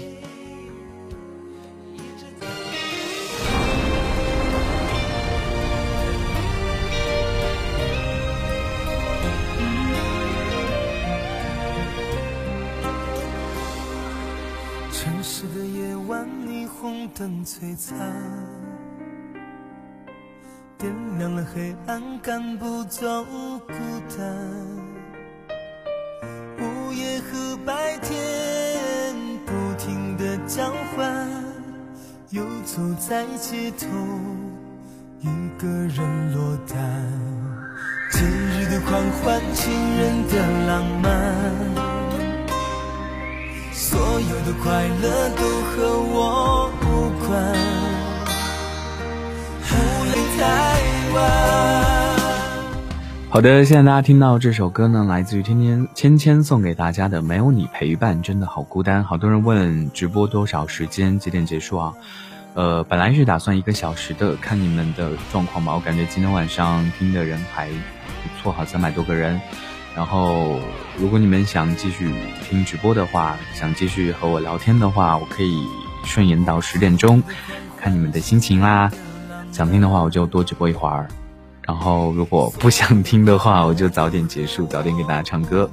好的，现在大家听到这首歌呢，来自于天天芊芊送给大家的《没有你陪伴真的好孤单》。好多人问直播多少时间，几点结束啊？呃，本来是打算一个小时的，看你们的状况吧。我感觉今天晚上听的人还不错，好三百多个人。然后，如果你们想继续听直播的话，想继续和我聊天的话，我可以顺延到十点钟，看你们的心情啦。想听的话，我就多直播一会儿。然后，如果不想听的话，我就早点结束，早点给大家唱歌。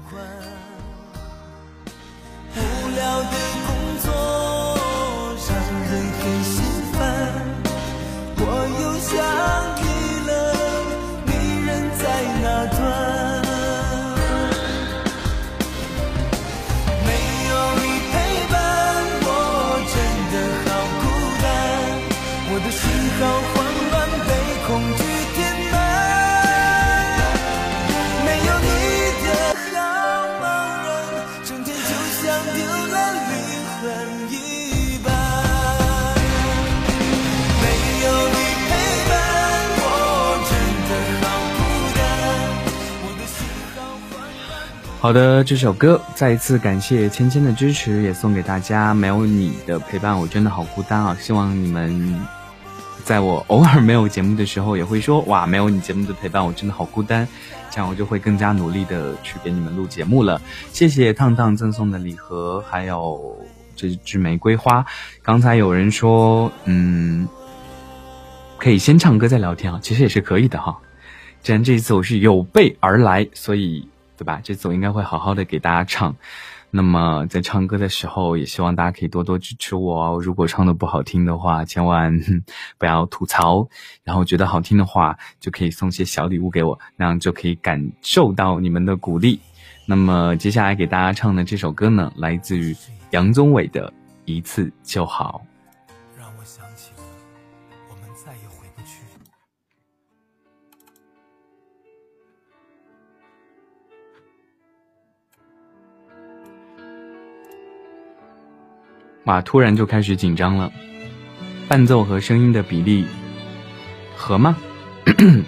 好的，这首歌再一次感谢芊芊的支持，也送给大家。没有你的陪伴，我真的好孤单啊！希望你们在我偶尔没有节目的时候，也会说哇，没有你节目的陪伴，我真的好孤单。这样我就会更加努力的去给你们录节目了。谢谢烫烫赠送的礼盒，还有这支玫瑰花。刚才有人说，嗯，可以先唱歌再聊天啊，其实也是可以的哈。既然这一次我是有备而来，所以。对吧？这次我应该会好好的给大家唱。那么在唱歌的时候，也希望大家可以多多支持我哦。如果唱的不好听的话，千万 <laughs> 不要吐槽。然后觉得好听的话，就可以送些小礼物给我，那样就可以感受到你们的鼓励。那么接下来给大家唱的这首歌呢，来自于杨宗纬的《一次就好》。哇！突然就开始紧张了，伴奏和声音的比例合吗？<clears throat>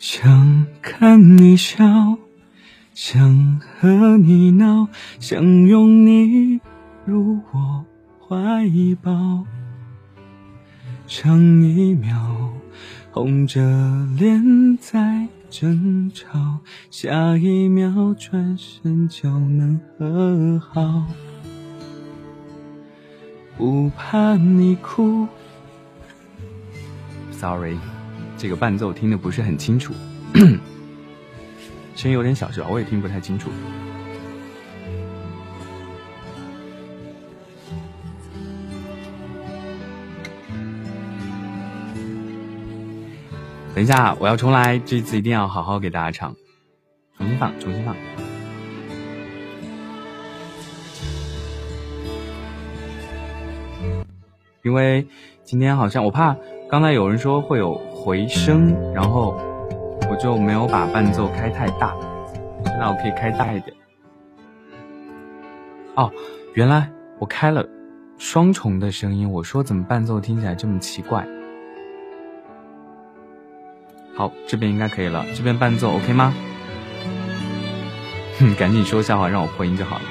想看你笑，想和你闹，想拥你入我怀抱。上一秒红着脸在争吵，下一秒转身就能和好。不怕你哭。Sorry，这个伴奏听的不是很清楚，<coughs> 声音有点小是吧？我也听不太清楚。等一下，我要重来，这次一定要好好给大家唱，重新放，重新放。因为今天好像我怕刚才有人说会有回声，然后我就没有把伴奏开太大，现在我可以开大一点。哦，原来我开了双重的声音，我说怎么伴奏听起来这么奇怪？好，这边应该可以了，这边伴奏 OK 吗？哼，赶紧说笑话让我破音就好了。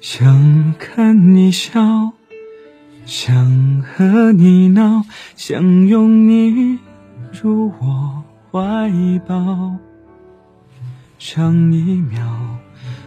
想看你笑，想和你闹，想拥你入我怀抱，上一秒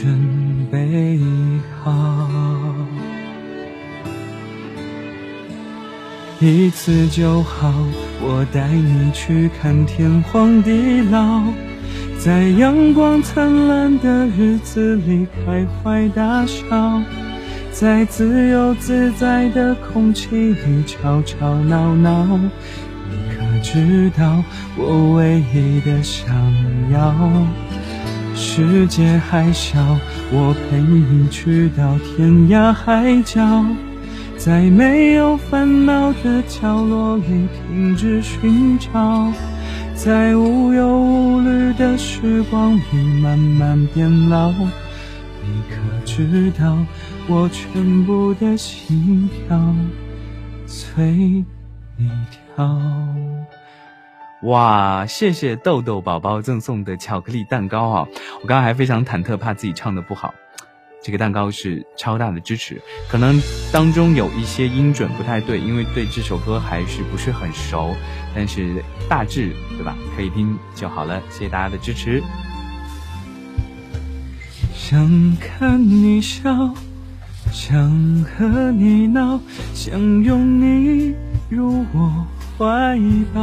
准备好。一次就好。我带你去看天荒地老，在阳光灿烂的日子里开怀大笑，在自由自在的空气里吵吵闹闹。你可知道我唯一的想要？世界还小，我陪你去到天涯海角。在没有烦恼的角落里停止寻找，在无忧无虑的时光里慢慢变老。你可知道我全部的心跳随你跳？哇，谢谢豆豆宝宝赠送的巧克力蛋糕啊！我刚刚还非常忐忑，怕自己唱的不好。这个蛋糕是超大的支持，可能当中有一些音准不太对，因为对这首歌还是不是很熟，但是大致对吧？可以听就好了。谢谢大家的支持。想看你笑，想和你闹，想拥你入我怀抱，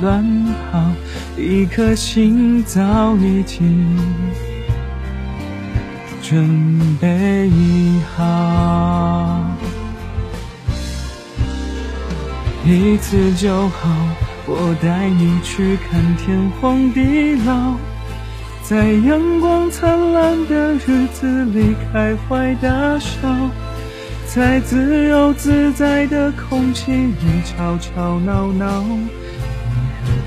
乱跑，一颗心早已经。准备好，一次就好。我带你去看天荒地老，在阳光灿烂的日子里开怀大笑，在自由自在的空气里吵吵闹闹。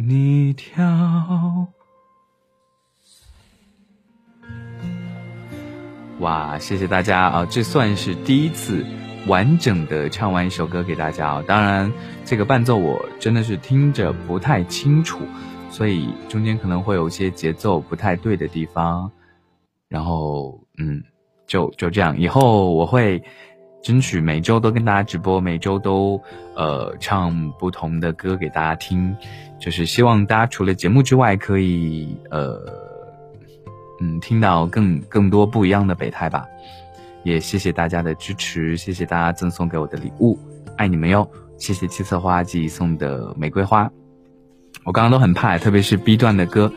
你跳？哇，谢谢大家啊！这算是第一次完整的唱完一首歌给大家啊。当然，这个伴奏我真的是听着不太清楚，所以中间可能会有一些节奏不太对的地方。然后，嗯，就就这样，以后我会争取每周都跟大家直播，每周都呃唱不同的歌给大家听，就是希望大家除了节目之外，可以呃。嗯，听到更更多不一样的北泰吧，也谢谢大家的支持，谢谢大家赠送给我的礼物，爱你们哟！谢谢七色花季送的玫瑰花，我刚刚都很怕，特别是 B 段的歌，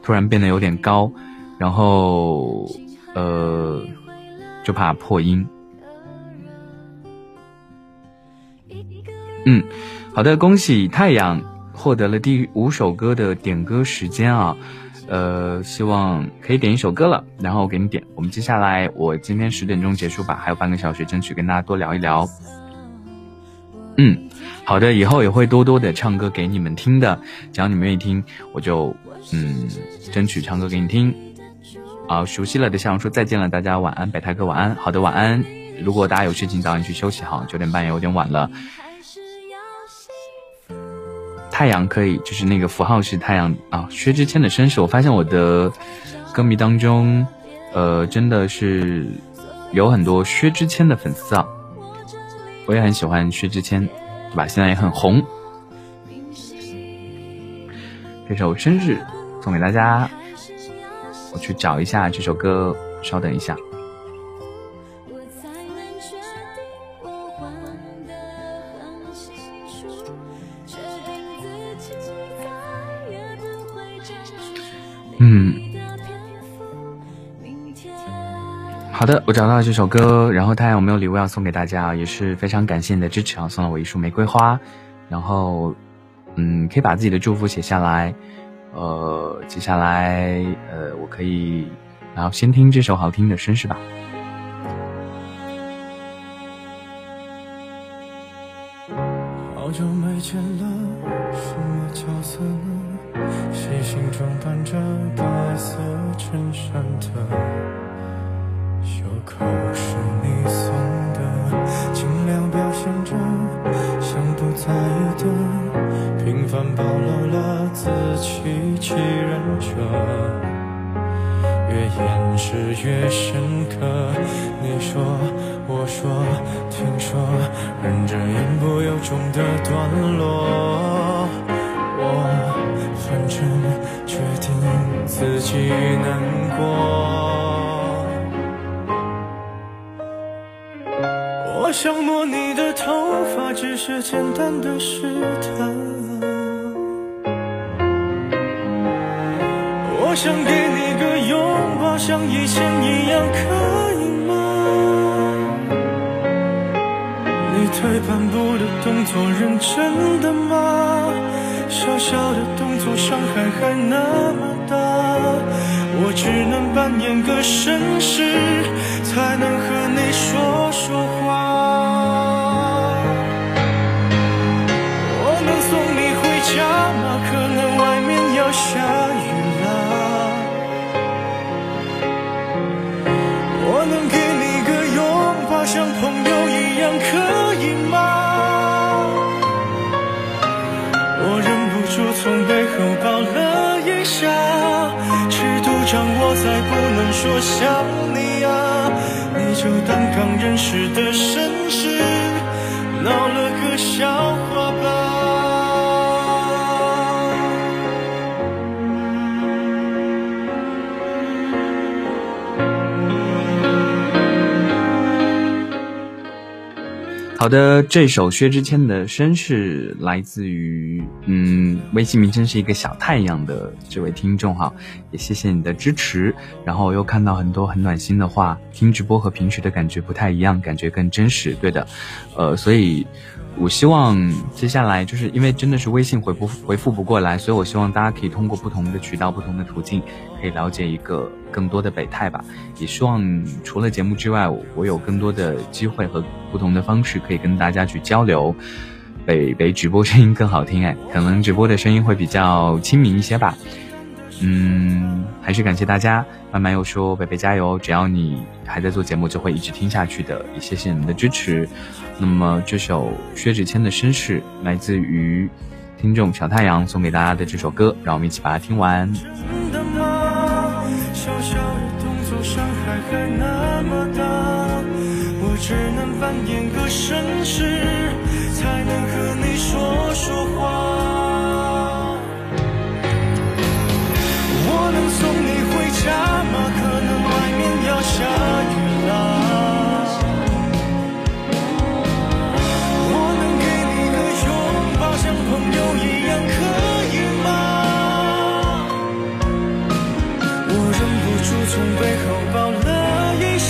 突然变得有点高，然后呃，就怕破音。嗯，好的，恭喜太阳获得了第五首歌的点歌时间啊！呃，希望可以点一首歌了，然后我给你点。我们接下来，我今天十点钟结束吧，还有半个小时，争取跟大家多聊一聊。嗯，好的，以后也会多多的唱歌给你们听的，只要你们愿意听，我就嗯，争取唱歌给你听。好，熟悉了的向我说再见了，大家晚安，北太哥晚安。好的，晚安。如果大家有事情，早点去休息好，九点半也有点晚了。太阳可以，就是那个符号是太阳啊。薛之谦的身世，我发现我的歌迷当中，呃，真的是有很多薛之谦的粉丝啊。我也很喜欢薛之谦，对吧？现在也很红。这首《生日》送给大家，我去找一下这首歌，稍等一下。嗯，好的，我找到了这首歌，然后他有没有礼物要送给大家？也是非常感谢你的支持啊，送了我一束玫瑰花，然后，嗯，可以把自己的祝福写下来，呃，接下来，呃，我可以，然后先听这首好听的绅士吧。好久没见了，什么角色？细心装扮着白色衬衫的袖口是你送的，尽量表现着像不在意的，平凡暴露了自欺欺人者，越掩饰越深刻。你说，我说，听说，忍着言不由衷的段落，反正决定自己难过。我想摸你的头发，只是简单的试探。我想给你个拥抱，像以前一样，可以吗？你退半步的动作，认真的吗？小小的动作，伤害还那么大，我只能扮演个绅士，才能和你说说话。尺度掌握在不能说想你啊，你就当刚认识的绅士，闹了个笑话吧。好的，这首薛之谦的绅士来自于嗯，微信名称是一个小太阳的这位听众哈，也谢谢你的支持。然后又看到很多很暖心的话，听直播和平时的感觉不太一样，感觉更真实。对的，呃，所以我希望接下来就是因为真的是微信回不回复不过来，所以我希望大家可以通过不同的渠道、不同的途径，可以了解一个更多的北泰吧。也希望除了节目之外，我有更多的机会和。不同的方式可以跟大家去交流，北北直播声音更好听哎，可能直播的声音会比较亲民一些吧。嗯，还是感谢大家。慢慢又说北北加油，只要你还在做节目，就会一直听下去的。也谢谢你们的支持。那么这首薛之谦的绅士来自于听众小太阳送给大家的这首歌，让我们一起把它听完。只能扮演个绅士，才能说说话。我能送你回家吗？可能外面要下雨啦。我能给你个拥抱，像朋友一样，可以吗？我忍不住从背后抱了一下。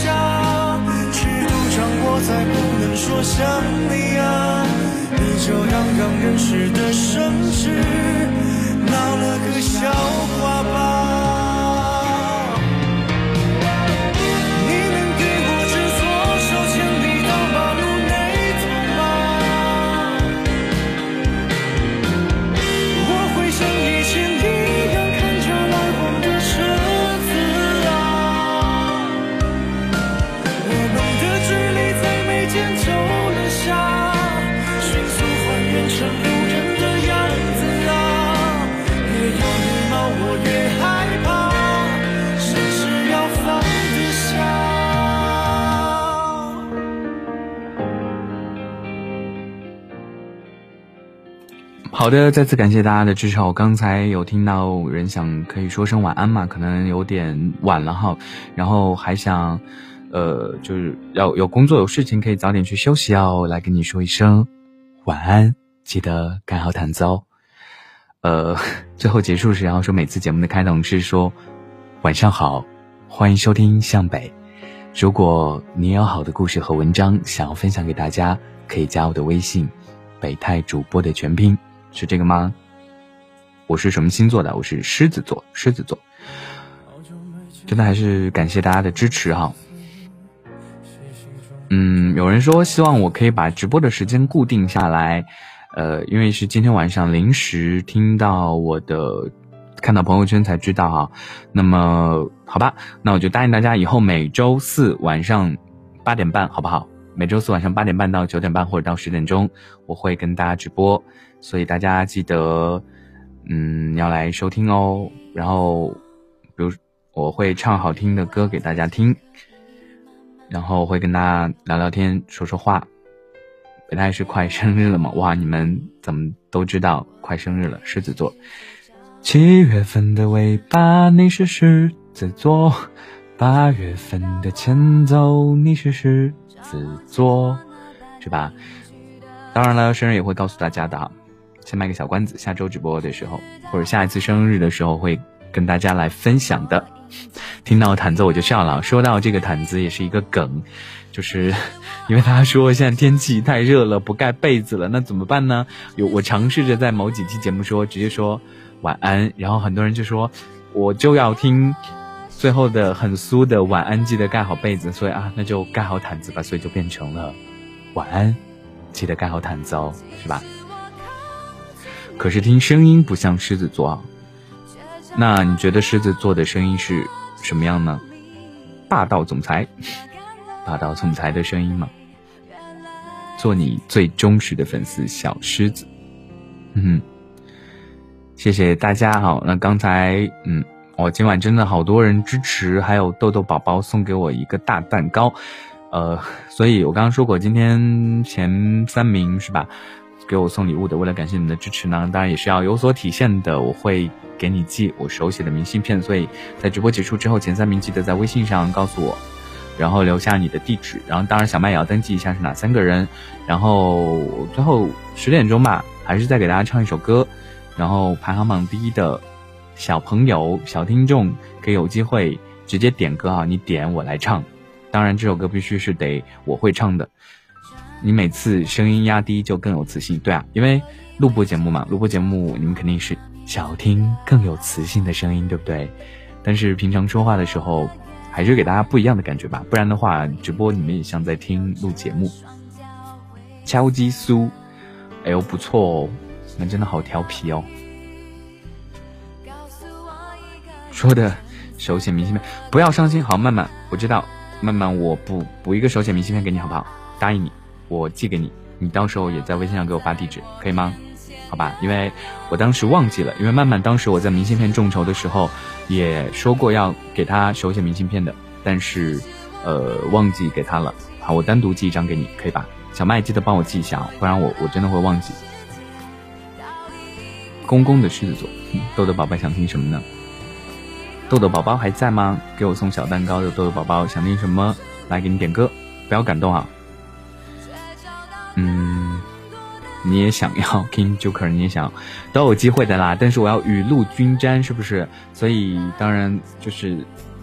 再不能说想你啊，就当刚认识的绅士，闹了个笑话吧。好的，再次感谢大家的支持。我刚才有听到人想可以说声晚安嘛，可能有点晚了哈，然后还想，呃，就是要有工作有事情可以早点去休息哦，来跟你说一声晚安，记得盖好毯子哦。呃，最后结束时，然后说每次节目的开头是说晚上好，欢迎收听向北。如果你有好的故事和文章想要分享给大家，可以加我的微信，北泰主播的全拼。是这个吗？我是什么星座的？我是狮子座，狮子座。真的还是感谢大家的支持哈。嗯，有人说希望我可以把直播的时间固定下来，呃，因为是今天晚上临时听到我的，看到朋友圈才知道哈。那么好吧，那我就答应大家，以后每周四晚上八点半，好不好？每周四晚上八点半到九点半或者到十点钟，我会跟大家直播。所以大家记得，嗯，要来收听哦。然后，比如我会唱好听的歌给大家听，然后会跟大家聊聊天、说说话。本来是快生日了嘛，哇，你们怎么都知道快生日了？狮子座，七月份的尾巴你是狮子座，八月份的前奏你是狮子座，是吧？当然了，生日也会告诉大家的。先卖个小关子，下周直播的时候，或者下一次生日的时候，会跟大家来分享的。听到毯子我就笑了。说到这个毯子，也是一个梗，就是 <laughs> 因为大家说现在天气太热了，不盖被子了，那怎么办呢？有我尝试着在某几期节目说，直接说晚安，然后很多人就说我就要听最后的很酥的晚安，记得盖好被子，所以啊，那就盖好毯子吧，所以就变成了晚安，记得盖好毯子哦，是吧？可是听声音不像狮子座啊，那你觉得狮子座的声音是什么样呢？霸道总裁，<laughs> 霸道总裁的声音吗？做你最忠实的粉丝，小狮子。嗯，谢谢大家好。那刚才，嗯，我今晚真的好多人支持，还有豆豆宝宝送给我一个大蛋糕，呃，所以我刚刚说过，今天前三名是吧？给我送礼物的，为了感谢你们的支持呢，当然也是要有所体现的。我会给你寄我手写的明信片，所以在直播结束之后，前三名记得在微信上告诉我，然后留下你的地址。然后当然小麦也要登记一下是哪三个人。然后最后十点钟吧，还是再给大家唱一首歌。然后排行榜第一的小朋友、小听众可以有机会直接点歌啊，你点我来唱。当然这首歌必须是得我会唱的。你每次声音压低就更有磁性，对啊，因为录播节目嘛，录播节目你们肯定是想听更有磁性的声音，对不对？但是平常说话的时候，还是给大家不一样的感觉吧，不然的话，直播你们也像在听录节目。敲击酥，哎呦不错哦，那真的好调皮哦。说的手写明信片，不要伤心，好，曼曼，我知道，曼曼，我补补一个手写明信片给你，好不好？答应你。我寄给你，你到时候也在微信上给我发地址，可以吗？好吧，因为我当时忘记了，因为曼曼当时我在明信片众筹的时候也说过要给他手写明信片的，但是呃忘记给他了。好，我单独寄一张给你，可以吧？小麦记得帮我记一下，不然我我真的会忘记。公公的狮子座，豆豆宝宝想听什么呢？豆豆宝宝还在吗？给我送小蛋糕的豆豆宝宝想听什么？来给你点歌，不要感动啊。嗯，你也想要 King Joker，你也想都有机会的啦。但是我要雨露均沾，是不是？所以当然就是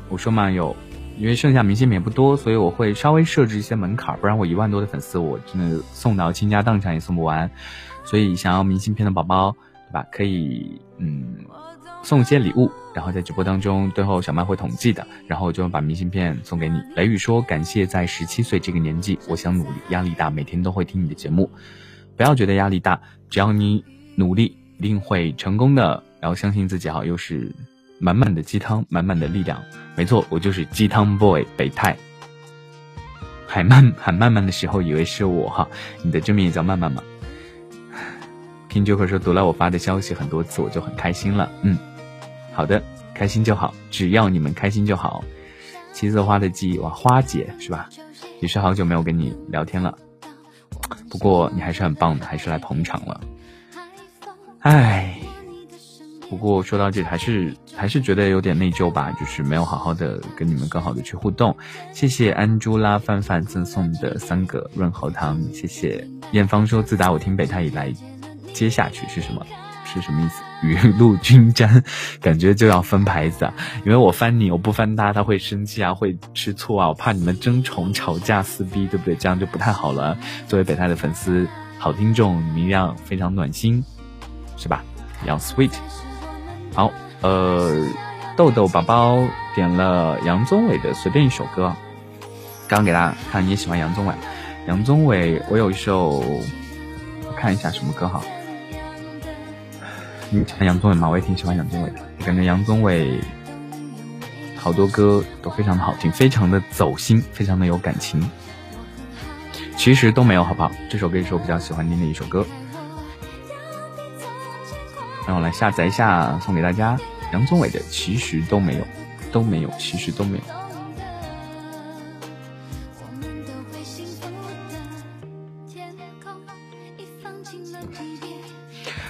我说嘛，有因为剩下明信片不多，所以我会稍微设置一些门槛，不然我一万多的粉丝，我真的送到倾家荡产也送不完。所以想要明信片的宝宝，对吧？可以嗯送一些礼物。然后在直播当中，最后小麦会统计的，然后我就把明信片送给你。雷雨说：“感谢在十七岁这个年纪，我想努力，压力大，每天都会听你的节目。不要觉得压力大，只要你努力，一定会成功的。然后相信自己，哈，又是满满的鸡汤，满满的力量。没错，我就是鸡汤 boy 北泰。喊慢喊慢慢的时候，以为是我哈，你的真名也叫慢慢吗？<sighs> 听 Joker 说读了我发的消息很多次，我就很开心了。嗯。”好的，开心就好，只要你们开心就好。七色花的记忆，哇，花姐是吧？也是好久没有跟你聊天了。不过你还是很棒的，还是来捧场了。唉，不过说到这，还是还是觉得有点内疚吧，就是没有好好的跟你们更好的去互动。谢谢安朱拉范范赠送的三个润喉糖，谢谢艳芳说自打我听北太以来，接下去是什么？是什么意思？雨露均沾，感觉就要翻牌子啊！因为我翻你，我不翻他，他会生气啊，会吃醋啊，我怕你们争宠、吵架、撕逼，对不对？这样就不太好了。作为北太的粉丝、好听众，你们一样非常暖心，是吧？要 sweet。好，呃，豆豆宝宝点了杨宗纬的随便一首歌，刚给大家看，你也喜欢杨宗纬。杨宗纬，我有一首，我看一下什么歌哈。你喜欢杨宗纬吗？我也挺喜欢杨宗纬的，我感觉杨宗纬好多歌都非常的好听，非常的走心，非常的有感情。其实都没有，好不好？这首歌也是我比较喜欢听的一首歌。让我来下载一下，送给大家杨宗纬的《其实都没有》，都没有，其实都没有。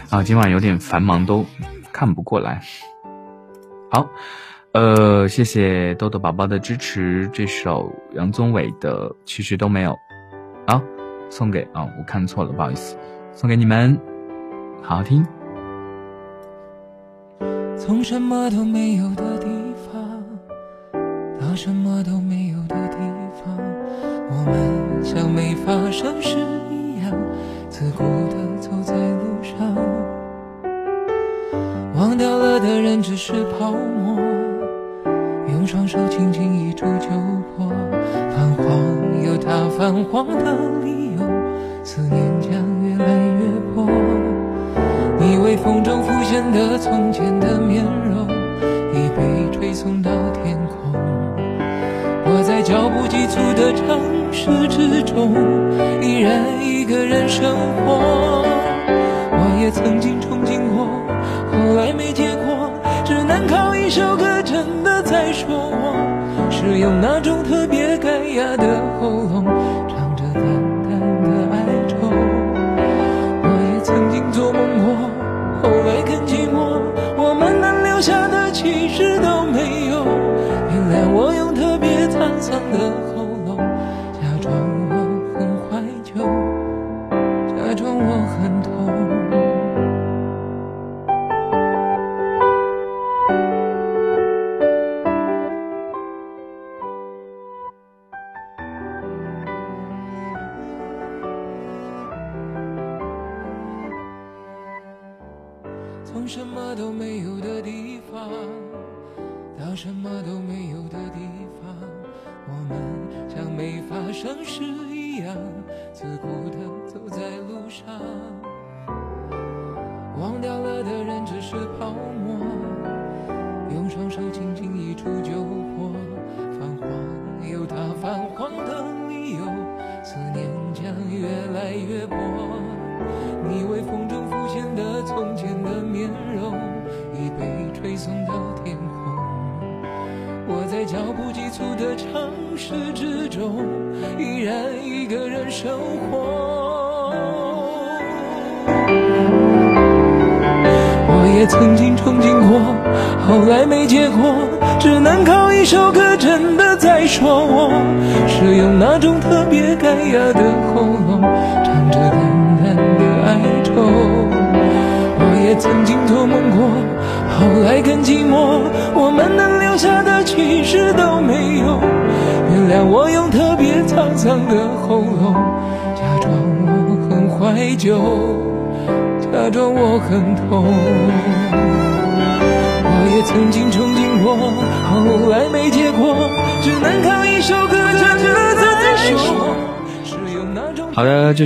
啊，今晚有点繁忙，都看不过来。好，呃，谢谢豆豆宝宝的支持。这首杨宗纬的《其实都没有》，好，送给啊，我看错了，不好意思，送给你们，好好听。从什么都没有的地方到什么都没有的地方，我们像没发生事一样，自顾的忘掉了的人只是泡沫，用双手轻轻一触就破。泛黄有它泛黄的理由，思念将越来越薄。你微风中浮现的从前的面容，已被吹送到天空。我在脚步急促的城市之中，依然一个人生活。我也曾经憧憬过，后来没结果，只能靠一首歌真的在说我，是用那种特别干哑的喉咙，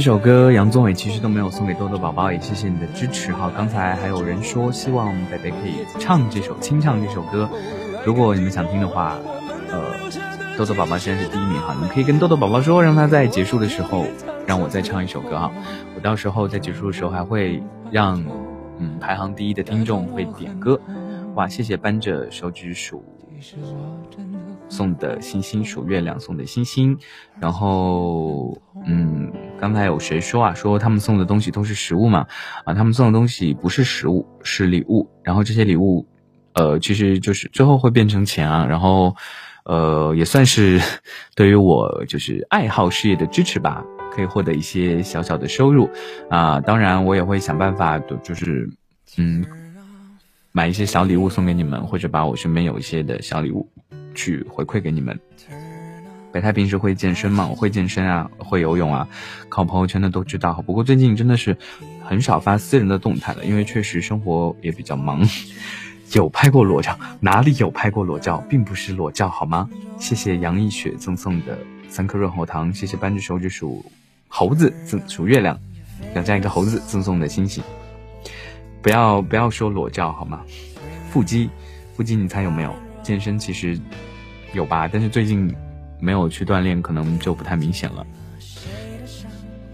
这首歌杨宗纬其实都没有送给豆豆宝宝，也谢谢你的支持哈。刚才还有人说希望北北可以唱这首清唱这首歌，如果你们想听的话，呃，豆豆宝宝现在是第一名哈，你们可以跟豆豆宝宝说，让他在结束的时候让我再唱一首歌哈。我到时候在结束的时候还会让嗯排行第一的听众会点歌。哇，谢谢扳着手指数送的星星，数月亮送的星星。然后，嗯，刚才有谁说啊？说他们送的东西都是食物嘛？啊，他们送的东西不是食物，是礼物。然后这些礼物，呃，其实就是最后会变成钱啊。然后，呃，也算是 <laughs> 对于我就是爱好事业的支持吧，可以获得一些小小的收入啊。当然，我也会想办法，就是嗯。买一些小礼物送给你们，或者把我身边有一些的小礼物去回馈给你们。北太平时会健身吗？我会健身啊，会游泳啊，靠朋友圈的都知道。不过最近真的是很少发私人的动态了，因为确实生活也比较忙。<laughs> 有拍过裸照？哪里有拍过裸照？并不是裸照好吗？谢谢杨一雪赠送的三颗润喉糖，谢谢扳指手指数猴子赠数月亮，要加一个猴子赠送的星星。不要不要说裸照好吗？腹肌，腹肌你猜有没有？健身其实有吧，但是最近没有去锻炼，可能就不太明显了。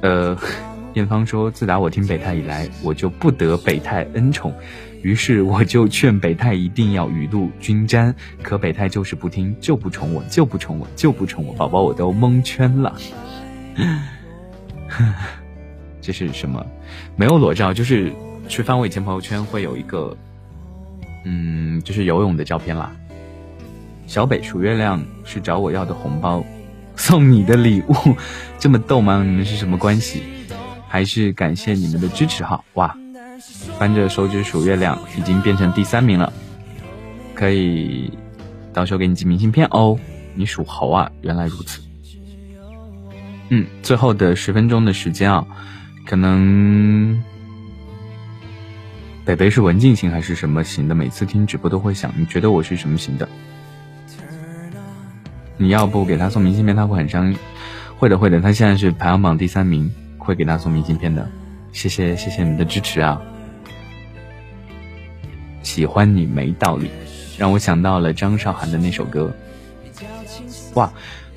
呃，<laughs> 艳芳说，自打我听北泰以来，我就不得北泰恩宠，于是我就劝北泰一定要雨露均沾，可北泰就是不听，就不宠我，就不宠我，就不宠我，宝宝我都蒙圈了。<laughs> 这是什么？没有裸照，就是。去翻我以前朋友圈，会有一个，嗯，就是游泳的照片啦。小北数月亮是找我要的红包，<laughs> 送你的礼物，<laughs> 这么逗吗？你们是什么关系？还是感谢你们的支持哈？哇，翻着手指数月亮，已经变成第三名了，可以到时候给你寄明信片哦。你属猴啊，原来如此。嗯，最后的十分钟的时间啊，可能。北北是文静型还是什么型的？每次听直播都会想，你觉得我是什么型的？你要不给他送明信片，他会很伤。会的，会的，他现在是排行榜第三名，会给他送明信片的。谢谢，谢谢你们的支持啊！喜欢你没道理，让我想到了张韶涵的那首歌。哇！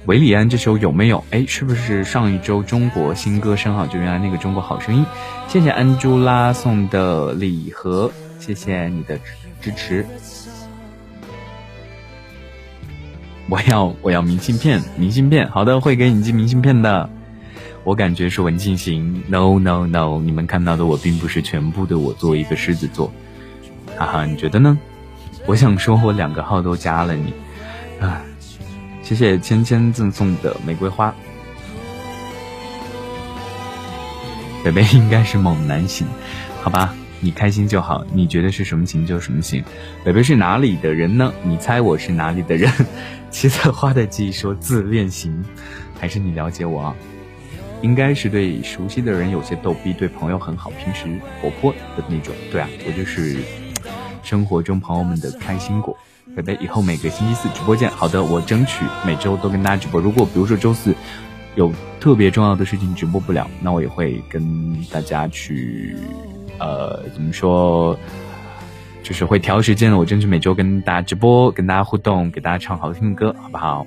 维里安这首有没有？哎，是不是上一周中国新歌声啊？就原来那个中国好声音。谢谢安朱拉送的礼盒，谢谢你的支持。我要我要明信片，明信片，好的，会给你寄明信片的。我感觉是文静型，no no no，你们看到的我并不是全部的我，作为一个狮子座，哈哈，你觉得呢？我想说，我两个号都加了你，啊。谢谢芊芊赠送的玫瑰花，北北应该是猛男型，好吧，你开心就好，你觉得是什么型就什么型。北北是哪里的人呢？你猜我是哪里的人？七色花的记忆说自恋型，还是你了解我啊？应该是对熟悉的人有些逗逼，对朋友很好，平时活泼的那种。对啊，我就是生活中朋友们的开心果。北北，以后每个星期四直播见。好的，我争取每周都跟大家直播。如果比如说周四有特别重要的事情直播不了，那我也会跟大家去，呃，怎么说，就是会调时间的。我争取每周跟大家直播，跟大家互动，给大家唱好听的歌，好不好？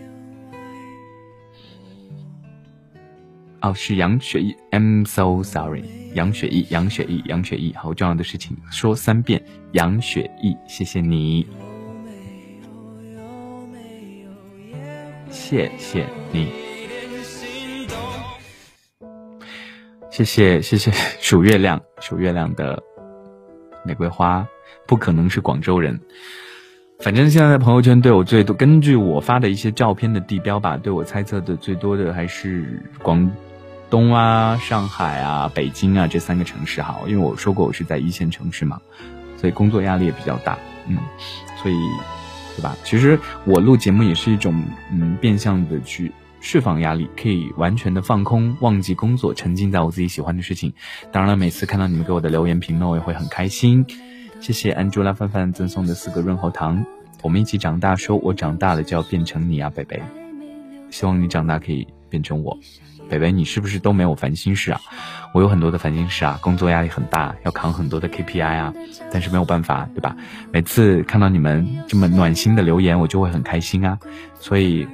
哦，是杨雪艺，I'm so sorry，杨雪艺，杨雪艺，杨雪艺，好重要的事情说三遍，杨雪艺，谢谢你。谢谢你，谢谢谢谢 <laughs> 数月亮数月亮的玫瑰花，不可能是广州人。反正现在在朋友圈对我最多，根据我发的一些照片的地标吧，对我猜测的最多的还是广东啊、上海啊、北京啊这三个城市哈。因为我说过我是在一线城市嘛，所以工作压力也比较大，嗯，所以。对吧？其实我录节目也是一种，嗯，变相的去释放压力，可以完全的放空，忘记工作，沉浸在我自己喜欢的事情。当然了，每次看到你们给我的留言评论，我也会很开心。谢谢 Angela 范范赠送的四个润喉糖，我们一起长大，说我长大了就要变成你啊，北北。希望你长大可以变成我。北北，你是不是都没有烦心事啊？我有很多的烦心事啊，工作压力很大，要扛很多的 KPI 啊，但是没有办法，对吧？每次看到你们这么暖心的留言，我就会很开心啊。所以，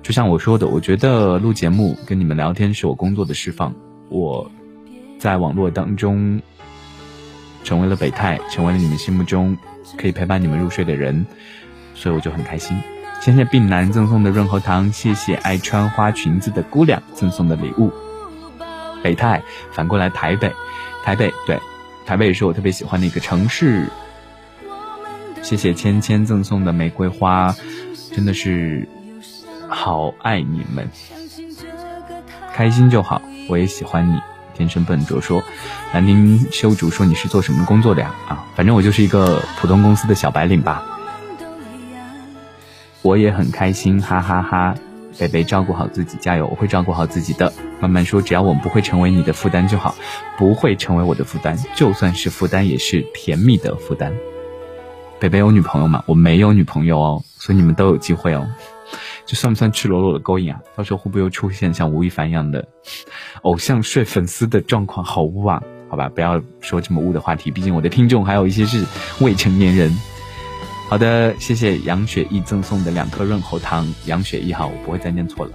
就像我说的，我觉得录节目跟你们聊天是我工作的释放，我在网络当中成为了北泰，成为了你们心目中可以陪伴你们入睡的人，所以我就很开心。谢谢病男赠送的润喉糖，谢谢爱穿花裙子的姑娘赠送的礼物。北泰，反过来台北，台北对，台北也是我特别喜欢的一个城市。谢谢芊芊赠送的玫瑰花，真的是好爱你们，开心就好，我也喜欢你。天生笨拙说，兰亭修竹说你是做什么工作的呀？啊，反正我就是一个普通公司的小白领吧。我也很开心，哈哈哈！北北照顾好自己，加油！我会照顾好自己的。慢慢说，只要我们不会成为你的负担就好，不会成为我的负担，就算是负担也是甜蜜的负担。北北有女朋友吗？我没有女朋友哦，所以你们都有机会哦。这算不算赤裸裸的勾引啊？到时候会不会又出现像吴亦凡一样的偶像睡粉丝的状况？好污啊！好吧，不要说这么污的话题，毕竟我的听众还有一些是未成年人。好的，谢谢杨雪一赠送的两颗润喉糖。杨雪一哈，我不会再念错了。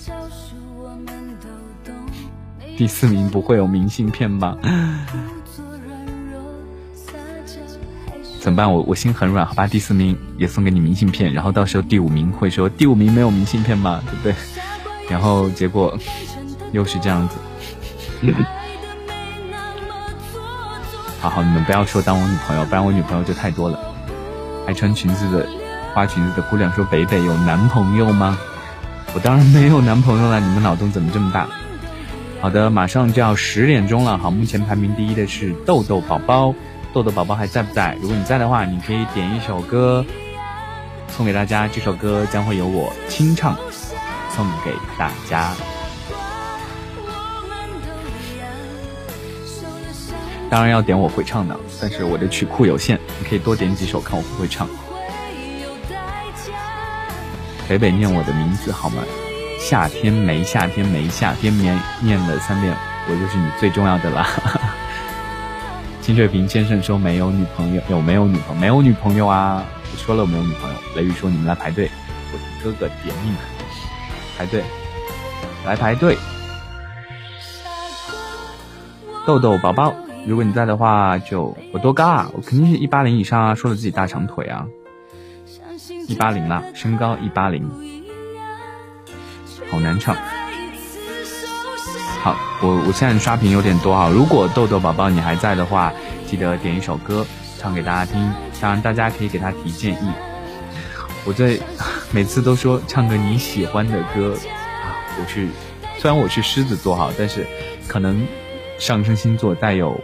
第四名不会有明信片吧？怎么办？我我心很软，好吧。第四名也送给你明信片，然后到时候第五名会说第五名没有明信片吗？对不对？然后结果又是这样子。<laughs> 好好，你们不要说当我女朋友，不然我女朋友就太多了。爱穿裙子的花裙子的姑娘说：“北北有男朋友吗？”我当然没有男朋友了，你们脑洞怎么这么大？好的，马上就要十点钟了。好，目前排名第一的是豆豆宝宝，豆豆宝宝还在不在？如果你在的话，你可以点一首歌送给大家。这首歌将会由我清唱，送给大家。当然要点我会唱的，但是我的曲库有限，你可以多点几首，看我会不会唱。北北念我的名字好吗？夏天没夏天没夏天，念念了三遍，我就是你最重要的啦。金水平先生说没有女朋友，有没有女朋友？没有女朋友啊！我说了我没有女朋友。雷雨说你们来排队，我的哥哥点命，排队，来排队。豆豆宝宝。如果你在的话，就我多高啊？我肯定是一八零以上啊！说了自己大长腿啊，一八零了，身高一八零，好难唱。好，我我现在刷屏有点多啊。如果豆豆宝宝你还在的话，记得点一首歌唱给大家听。当然，大家可以给他提建议。我在 <laughs> 每次都说唱个你喜欢的歌啊。我是虽然我是狮子座哈，但是可能上升星座带有。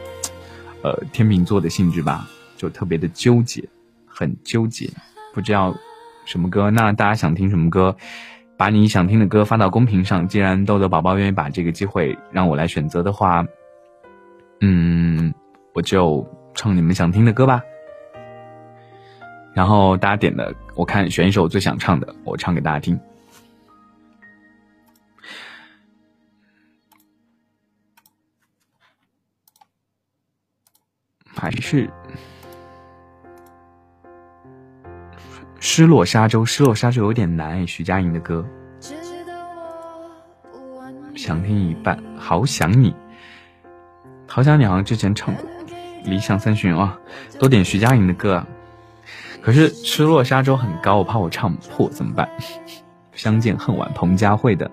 呃，天秤座的性质吧，就特别的纠结，很纠结，不知道什么歌。那大家想听什么歌，把你想听的歌发到公屏上。既然豆豆宝宝愿意把这个机会让我来选择的话，嗯，我就唱你们想听的歌吧。然后大家点的，我看选一首我最想唱的，我唱给大家听。还是失落沙洲，失落沙洲有点难哎。徐佳莹的歌，想听一半，好想你，好想你，好像之前唱过。理想三旬啊，多点徐佳莹的歌啊。可是失落沙洲很高，我怕我唱破怎么办？<laughs> 相见恨晚，彭佳慧的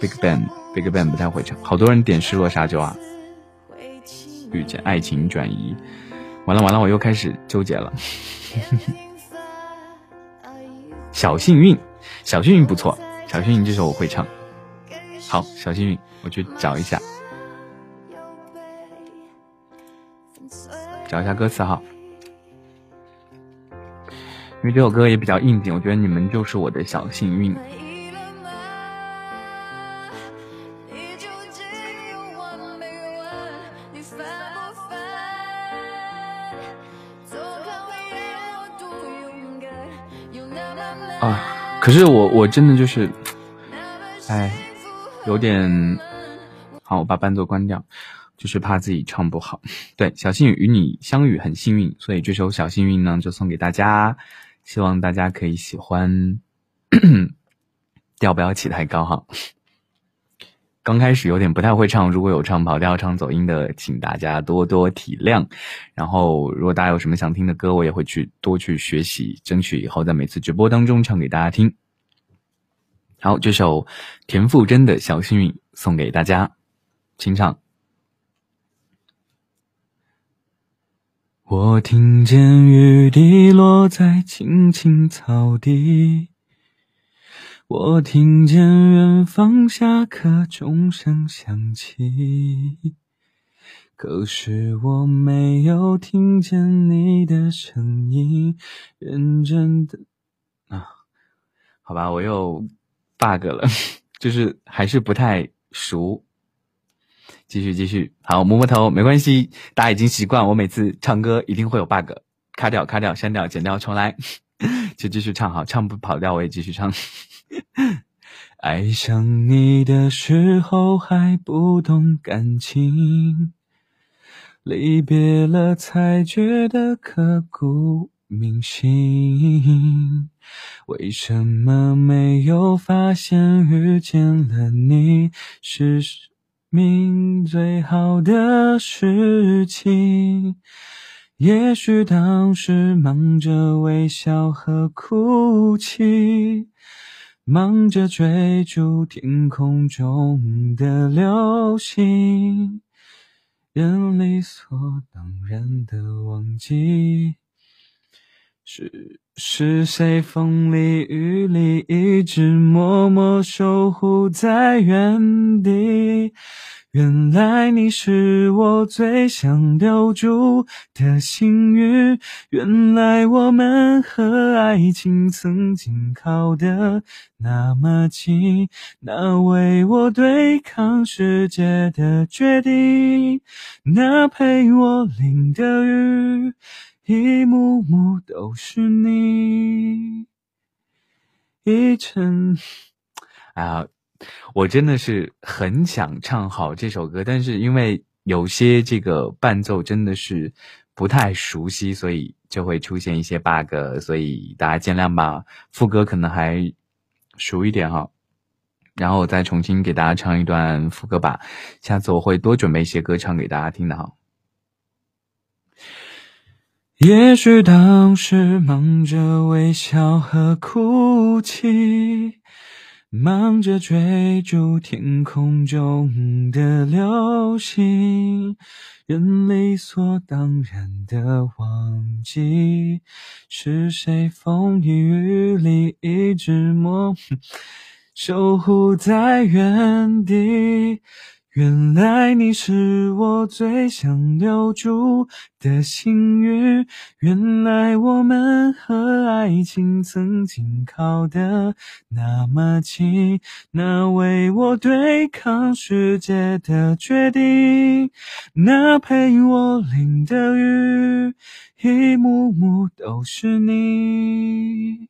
Big Bang，Big Bang 不太会唱，好多人点失落沙洲啊。遇见爱情转移，完了完了，我又开始纠结了。小幸运，小幸运不错，小幸运这首我会唱。好，小幸运，我去找一下，找一下歌词哈。因为这首歌也比较应景，我觉得你们就是我的小幸运。可是我我真的就是，哎，有点好，我把伴奏关掉，就是怕自己唱不好。对，小幸运与你相遇很幸运，所以这首小幸运呢就送给大家，希望大家可以喜欢。<coughs> 调不要起太高哈。刚开始有点不太会唱，如果有唱跑调、唱走音的，请大家多多体谅。然后，如果大家有什么想听的歌，我也会去多去学习，争取以后在每次直播当中唱给大家听。好，这首田馥甄的小幸运送给大家，清唱。我听见雨滴落在青青草地，我听见远方下课钟声响起，可是我没有听见你的声音，认真的啊，好吧，我又 bug 了，<laughs> 就是还是不太熟。继续继续，好，摸摸头没关系，大家已经习惯我每次唱歌一定会有 bug，卡掉卡掉删掉剪掉重来，<laughs> 就继续唱好，唱不跑调我也继续唱。<laughs> 爱上你的时候还不懂感情，离别了才觉得刻骨铭心。为什么没有发现遇见了你是？命最好的事情，也许当时忙着微笑和哭泣，忙着追逐天空中的流星，人理所当然的忘记，是是谁风里雨里一直默默守护在原地。原来你是我最想留住的幸运，原来我们和爱情曾经靠得那么近，那为我对抗世界的决定，那陪我淋的雨，一幕幕都是你，一程啊。我真的是很想唱好这首歌，但是因为有些这个伴奏真的是不太熟悉，所以就会出现一些 bug，所以大家见谅吧。副歌可能还熟一点哈，然后我再重新给大家唱一段副歌吧。下次我会多准备一些歌唱给大家听的哈。也许当时忙着微笑和哭泣。忙着追逐天空中的流星，人理所当然的忘记，是谁风雨雨里一直默守护在原地。原来你是我最想留住的幸运，原来我们和爱情曾经靠得那么近，那为我对抗世界的决定，那陪我淋的雨，一幕幕都是你。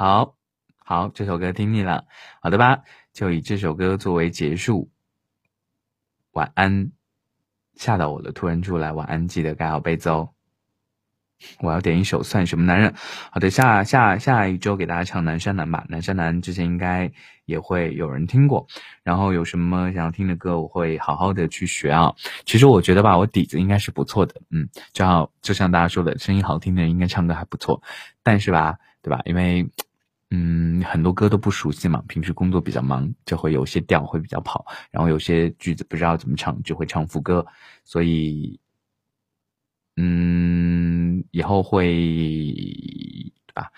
好好，这首歌听腻了，好的吧？就以这首歌作为结束。晚安，吓到我了，突然出来。晚安，记得盖好被子哦。我要点一首《算什么男人》。好的，下下下一周给大家唱《南山南》吧，《南山南》之前应该也会有人听过。然后有什么想要听的歌，我会好好的去学啊。其实我觉得吧，我底子应该是不错的，嗯，就好就像大家说的，声音好听的人应该唱歌还不错。但是吧，对吧？因为嗯，很多歌都不熟悉嘛，平时工作比较忙，就会有些调会比较跑，然后有些句子不知道怎么唱，就会唱副歌，所以，嗯，以后会，对吧？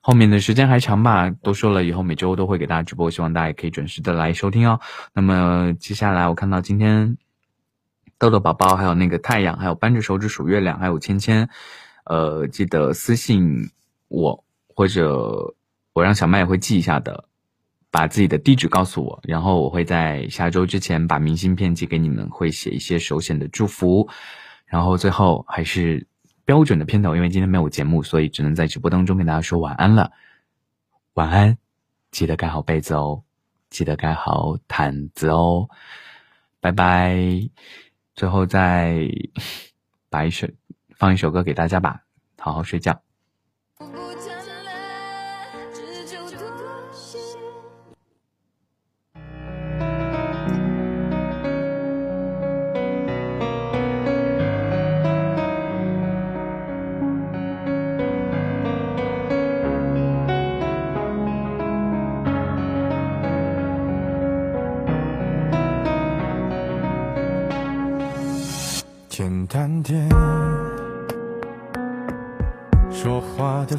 后面的时间还长吧，都说了，以后每周都会给大家直播，希望大家也可以准时的来收听哦。那么接下来我看到今天豆豆宝宝，还有那个太阳，还有扳着手指数月亮，还有芊芊，呃，记得私信我或者。我让小麦也会记一下的，把把自己的地址告诉我，然后我会在下周之前把明信片寄给你们，会写一些手写的祝福。然后最后还是标准的片头，因为今天没有节目，所以只能在直播当中跟大家说晚安了。晚安，记得盖好被子哦，记得盖好毯子哦。拜拜。最后再把一首放一首歌给大家吧，好好睡觉。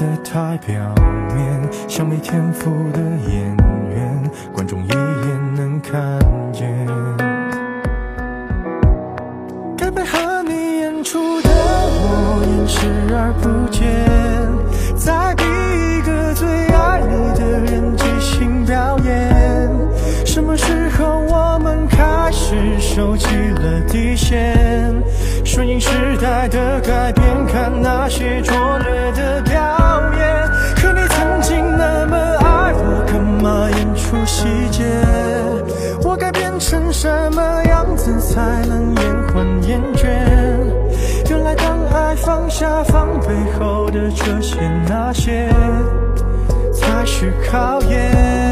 的太表面，像没天赋的演员，观众一眼能看见。该配合你演出的我，演视而不见。在逼一个最爱你的人即兴表演。什么时候我们开始收起了底线？顺应时代的改变，看那些拙劣的这些那些，才是考验。